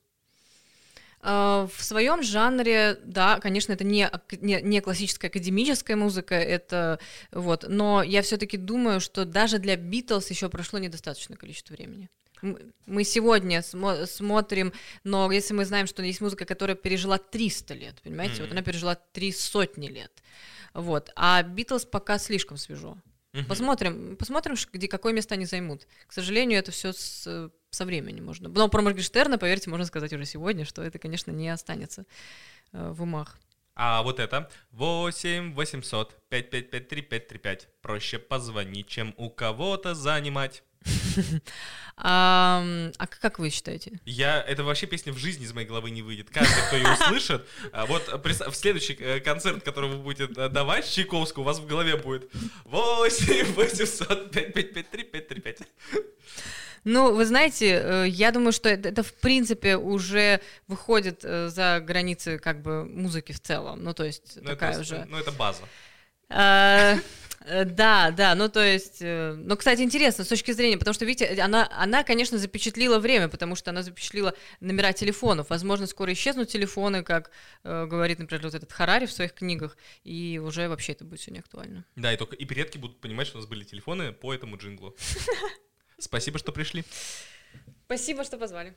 Э, в своем жанре, да, конечно, это не, не, не классическая академическая музыка, это вот, но я все-таки думаю, что даже для Битлз еще прошло недостаточное количество времени. Мы сегодня смо- смотрим, но если мы знаем, что есть музыка, которая пережила 300 лет, понимаете, mm-hmm. вот она пережила три сотни лет, вот, а Битлз пока слишком свежо. Mm-hmm. Посмотрим, посмотрим, где какое место они займут. К сожалению, это все с со временем можно. Но про Моргенштерна, поверьте, можно сказать уже сегодня, что это, конечно, не останется э, в умах. А вот это 8 800 555 3535. Проще позвонить, чем у кого-то занимать. А, а как вы считаете? Я, это вообще песня в жизни из моей головы не выйдет. Каждый, кто ее услышит, а вот в следующий э, концерт, который вы будете э, давать Чайковскую, у вас в голове будет 8 800 555 3535. Ну, вы знаете, э, я думаю, что это, это в принципе уже выходит за границы как бы музыки в целом. Ну, то есть ну, такая это, уже... Ну, это база. Э, да, да, ну то есть, э, ну, кстати, интересно с точки зрения, потому что, видите, она, она, конечно, запечатлила время, потому что она запечатлила номера телефонов. Возможно, скоро исчезнут телефоны, как э, говорит, например, вот этот Харари в своих книгах, и уже вообще это будет все не актуально. Да, и только и предки будут понимать, что у нас были телефоны по этому джинглу. Спасибо, что пришли. Спасибо, что позвали.